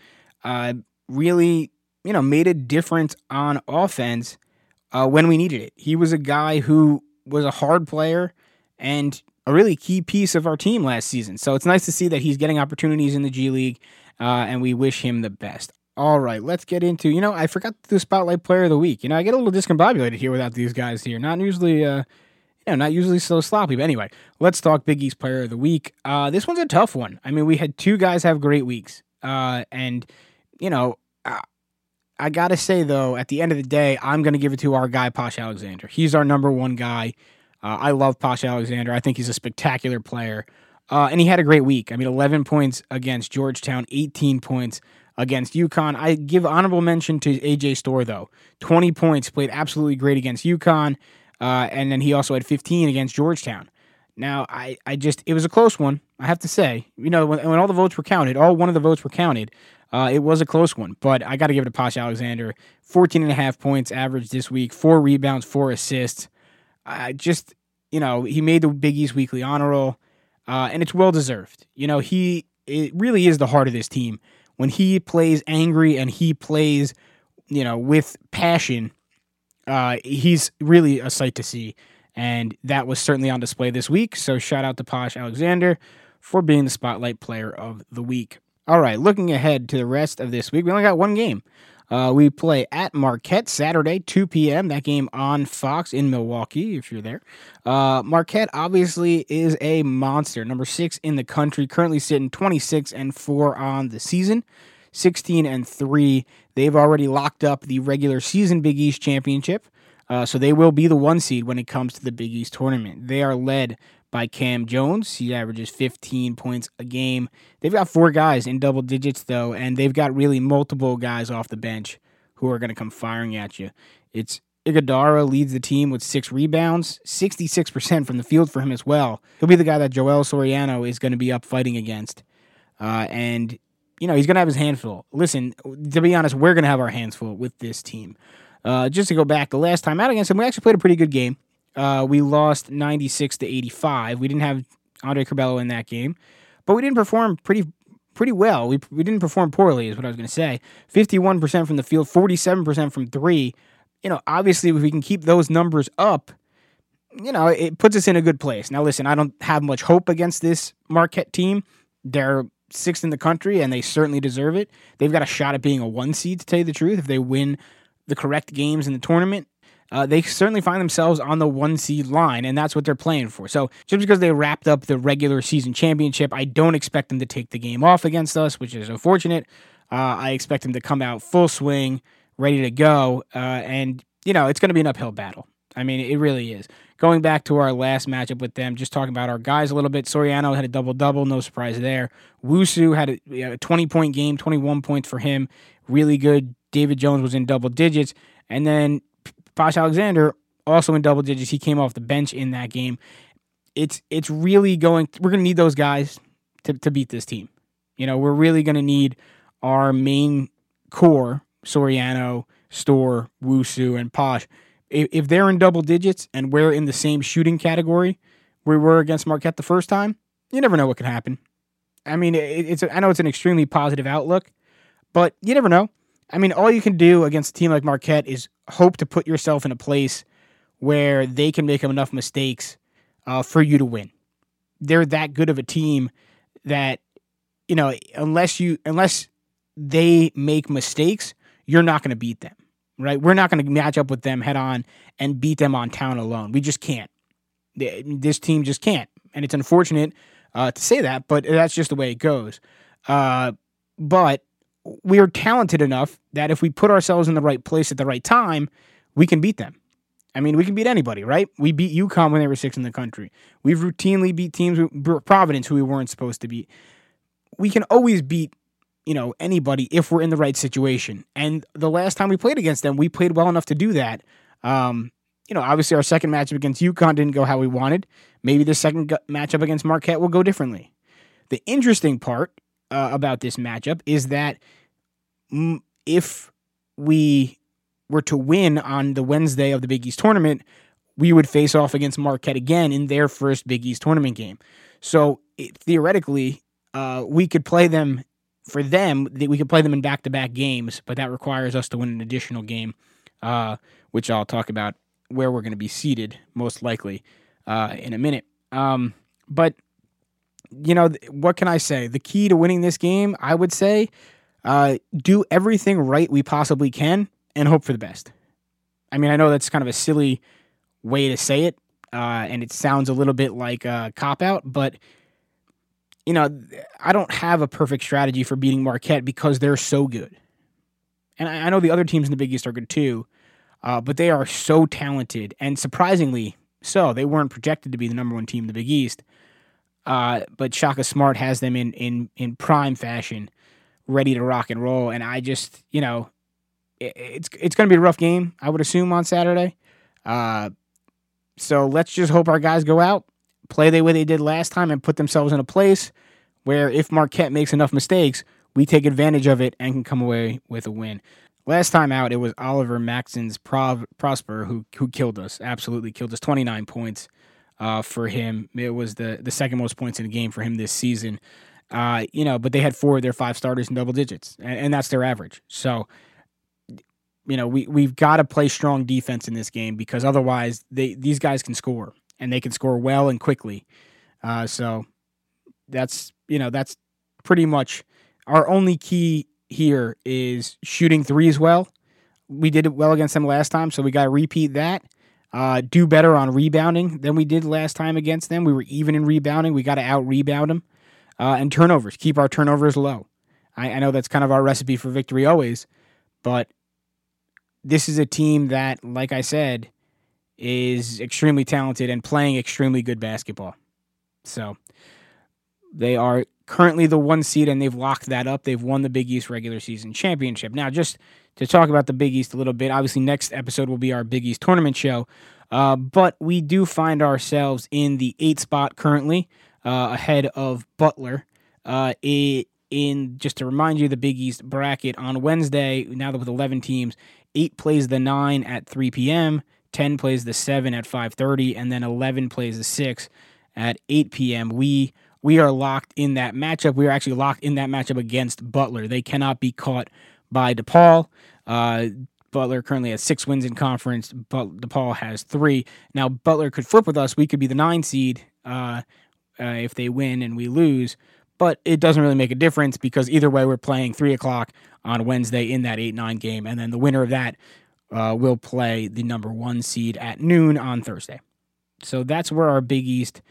uh, really, you know, made a difference on offense uh, when we needed it. He was a guy who was a hard player and a really key piece of our team last season. So it's nice to see that he's getting opportunities in the G League, uh, and we wish him the best. All right, let's get into. You know, I forgot the Spotlight Player of the Week. You know, I get a little discombobulated here without these guys here. Not usually, uh, you know, not usually so sloppy. But anyway, let's talk Big East Player of the Week. Uh, this one's a tough one. I mean, we had two guys have great weeks, uh, and you know, I, I gotta say though, at the end of the day, I'm gonna give it to our guy Posh Alexander. He's our number one guy. Uh, I love Posh Alexander. I think he's a spectacular player. Uh, and he had a great week. I mean, 11 points against Georgetown, 18 points against UConn. I give honorable mention to AJ Storr though. 20 points, played absolutely great against UConn, uh, and then he also had 15 against Georgetown. Now, I, I just it was a close one. I have to say, you know, when, when all the votes were counted, all one of the votes were counted. Uh, it was a close one, but I got to give it to Posh Alexander. 14 and a half points average this week, four rebounds, four assists. I just, you know, he made the Big East Weekly honor roll, uh, and it's well deserved. You know, he it really is the heart of this team when he plays angry and he plays, you know, with passion, uh, he's really a sight to see. And that was certainly on display this week. So shout out to Posh Alexander for being the spotlight player of the week. All right, looking ahead to the rest of this week, we only got one game. Uh, we play at Marquette Saturday, 2 p.m. That game on Fox in Milwaukee, if you're there. Uh, Marquette obviously is a monster, number six in the country, currently sitting 26 and 4 on the season, 16 and 3. They've already locked up the regular season Big East championship. Uh, so they will be the one seed when it comes to the Big East tournament. They are led by Cam Jones. He averages 15 points a game. They've got four guys in double digits, though, and they've got really multiple guys off the bench who are going to come firing at you. It's Ighodaro leads the team with six rebounds, 66% from the field for him as well. He'll be the guy that Joel Soriano is going to be up fighting against. Uh, and, you know, he's going to have his hand full. Listen, to be honest, we're going to have our hands full with this team. Uh, just to go back, the last time out against him, we actually played a pretty good game. Uh, we lost 96 to 85. We didn't have Andre Curbelo in that game, but we didn't perform pretty pretty well. We, we didn't perform poorly, is what I was going to say. 51% from the field, 47% from three. You know, obviously, if we can keep those numbers up, you know, it puts us in a good place. Now, listen, I don't have much hope against this Marquette team. They're sixth in the country, and they certainly deserve it. They've got a shot at being a one seed, to tell you the truth, if they win the correct games in the tournament. Uh, they certainly find themselves on the one seed line, and that's what they're playing for. So just because they wrapped up the regular season championship, I don't expect them to take the game off against us, which is unfortunate. Uh, I expect them to come out full swing, ready to go, uh, and you know it's going to be an uphill battle. I mean, it really is. Going back to our last matchup with them, just talking about our guys a little bit. Soriano had a double double, no surprise there. Wusu had a, a 20 point game, 21 points for him, really good. David Jones was in double digits, and then Posh Alexander also in double digits. He came off the bench in that game. It's it's really going. We're going to need those guys to to beat this team. You know, we're really going to need our main core: Soriano, Storr, Wusu, and Posh if, if they're in double digits and we're in the same shooting category we were against Marquette the first time, you never know what could happen. I mean, it, it's a, I know it's an extremely positive outlook, but you never know. I mean, all you can do against a team like Marquette is hope to put yourself in a place where they can make enough mistakes uh, for you to win. They're that good of a team that you know, unless you unless they make mistakes, you're not going to beat them right? We're not going to match up with them head on and beat them on town alone. We just can't. This team just can't. And it's unfortunate uh, to say that, but that's just the way it goes. Uh, but we are talented enough that if we put ourselves in the right place at the right time, we can beat them. I mean, we can beat anybody, right? We beat UConn when they were six in the country. We've routinely beat teams, Providence, who we weren't supposed to beat. We can always beat you know, anybody if we're in the right situation. And the last time we played against them, we played well enough to do that. Um, you know, obviously our second matchup against UConn didn't go how we wanted. Maybe the second matchup against Marquette will go differently. The interesting part uh, about this matchup is that if we were to win on the Wednesday of the Big East tournament, we would face off against Marquette again in their first Big East tournament game. So it, theoretically, uh, we could play them for them, we could play them in back to back games, but that requires us to win an additional game, uh, which I'll talk about where we're going to be seated most likely uh, in a minute. Um, but, you know, what can I say? The key to winning this game, I would say, uh, do everything right we possibly can and hope for the best. I mean, I know that's kind of a silly way to say it, uh, and it sounds a little bit like a cop out, but you know, I don't have a perfect strategy for beating Marquette because they're so good. And I, know the other teams in the Big East are good too, uh, but they are so talented and surprisingly so. They weren't projected to be the number one team in the Big East, uh, but Shaka Smart has them in in in prime fashion, ready to rock and roll. And I just, you know, it, it's it's going to be a rough game. I would assume on Saturday. Uh, so let's just hope our guys go out play the way they did last time and put themselves in a place where if Marquette makes enough mistakes, we take advantage of it and can come away with a win. Last time out, it was Olivier-Maxence Prov- Prosper who who killed us. Absolutely killed us. Twenty nine points uh, for him. It was the the second most points in the game for him this season. Uh, you know, but they had four of their five starters in double digits, and, and that's their average. So, you know, we we've got to play strong defense in this game because otherwise, they these guys can score and they can score well and quickly. Uh, so that's you know that's pretty much our only key here is shooting threes well. We did it well against them last time, so we got to repeat that. Uh, do better on rebounding than we did last time against them. We were even in rebounding. We got to out rebound them. Uh, and turnovers, keep our turnovers low. I, I know that's kind of our recipe for victory always, but this is a team that, like I said, is extremely talented and playing extremely good basketball. So they are currently the one seed and they've locked that up. They've won the Big East regular season championship. Now, just to talk about the Big East a little bit, obviously, next episode will be our Big East tournament show. Uh, but we do find ourselves in the eight spot currently, uh, ahead of Butler. Uh, it, in just to remind you, the Big East bracket on Wednesday, now that with 11 teams, eight plays the nine at 3 p.m. 10 plays the 7 at 5:30 and then 11 plays the 6 at 8 p.m. We we are locked in that matchup. We are actually locked in that matchup against Butler. They cannot be caught by DePaul. Uh, Butler currently has six wins in conference. But DePaul has three. Now Butler could flip with us. We could be the nine seed uh, uh, if they win and we lose. But it doesn't really make a difference because either way, we're playing three o'clock on Wednesday in that eight nine game, and then the winner of that uh, will play the number one seed at noon on Thursday. So that's where our Big East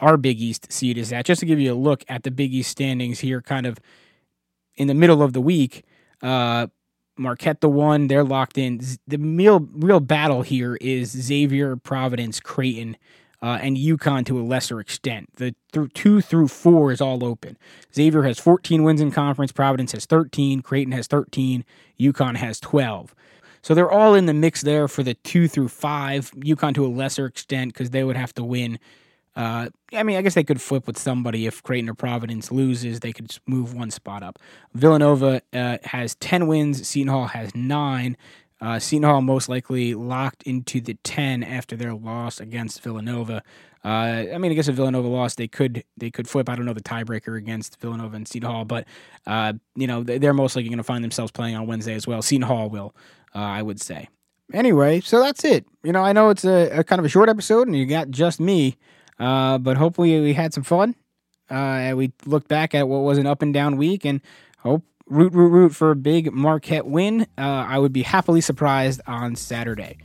our Big East seed is at. Just to give you a look at the Big East standings here, kind of in the middle of the week. Uh, Marquette the one, they're locked in. The real real battle here is Xavier, Providence, Creighton, uh, and UConn to a lesser extent. The th- two through four is all open. Xavier has 14 wins in conference. Providence has 13. Creighton has 13. UConn has 12. So they're all in the mix there for the two through five. UConn to a lesser extent because they would have to win uh, I mean, I guess they could flip with somebody if Creighton or Providence loses. They could move one spot up. Villanova uh, has 10 wins. Seton Hall has nine. Uh, Seton Hall most likely locked into the 10 after their loss against Villanova. Uh, I mean, I guess if Villanova lost, they could they could flip. I don't know the tiebreaker against Villanova and Seton Hall, but uh, you know they're most likely going to find themselves playing on Wednesday as well. Seton Hall will, uh, I would say. Anyway, so that's it. You know, I know it's a, a kind of a short episode, and you got just me. Uh, but hopefully we had some fun. Uh, we looked back at what was an up and down week and hope root root root for a big Marquette win. Uh, I would be happily surprised on Saturday.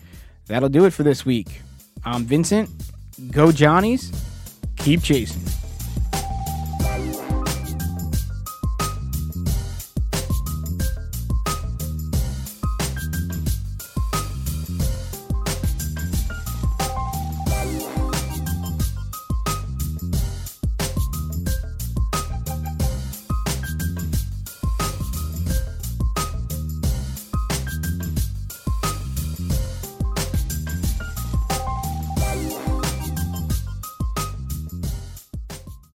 That'll do it for this week. I'm Vincent. Go Johnnies. Keep chasing.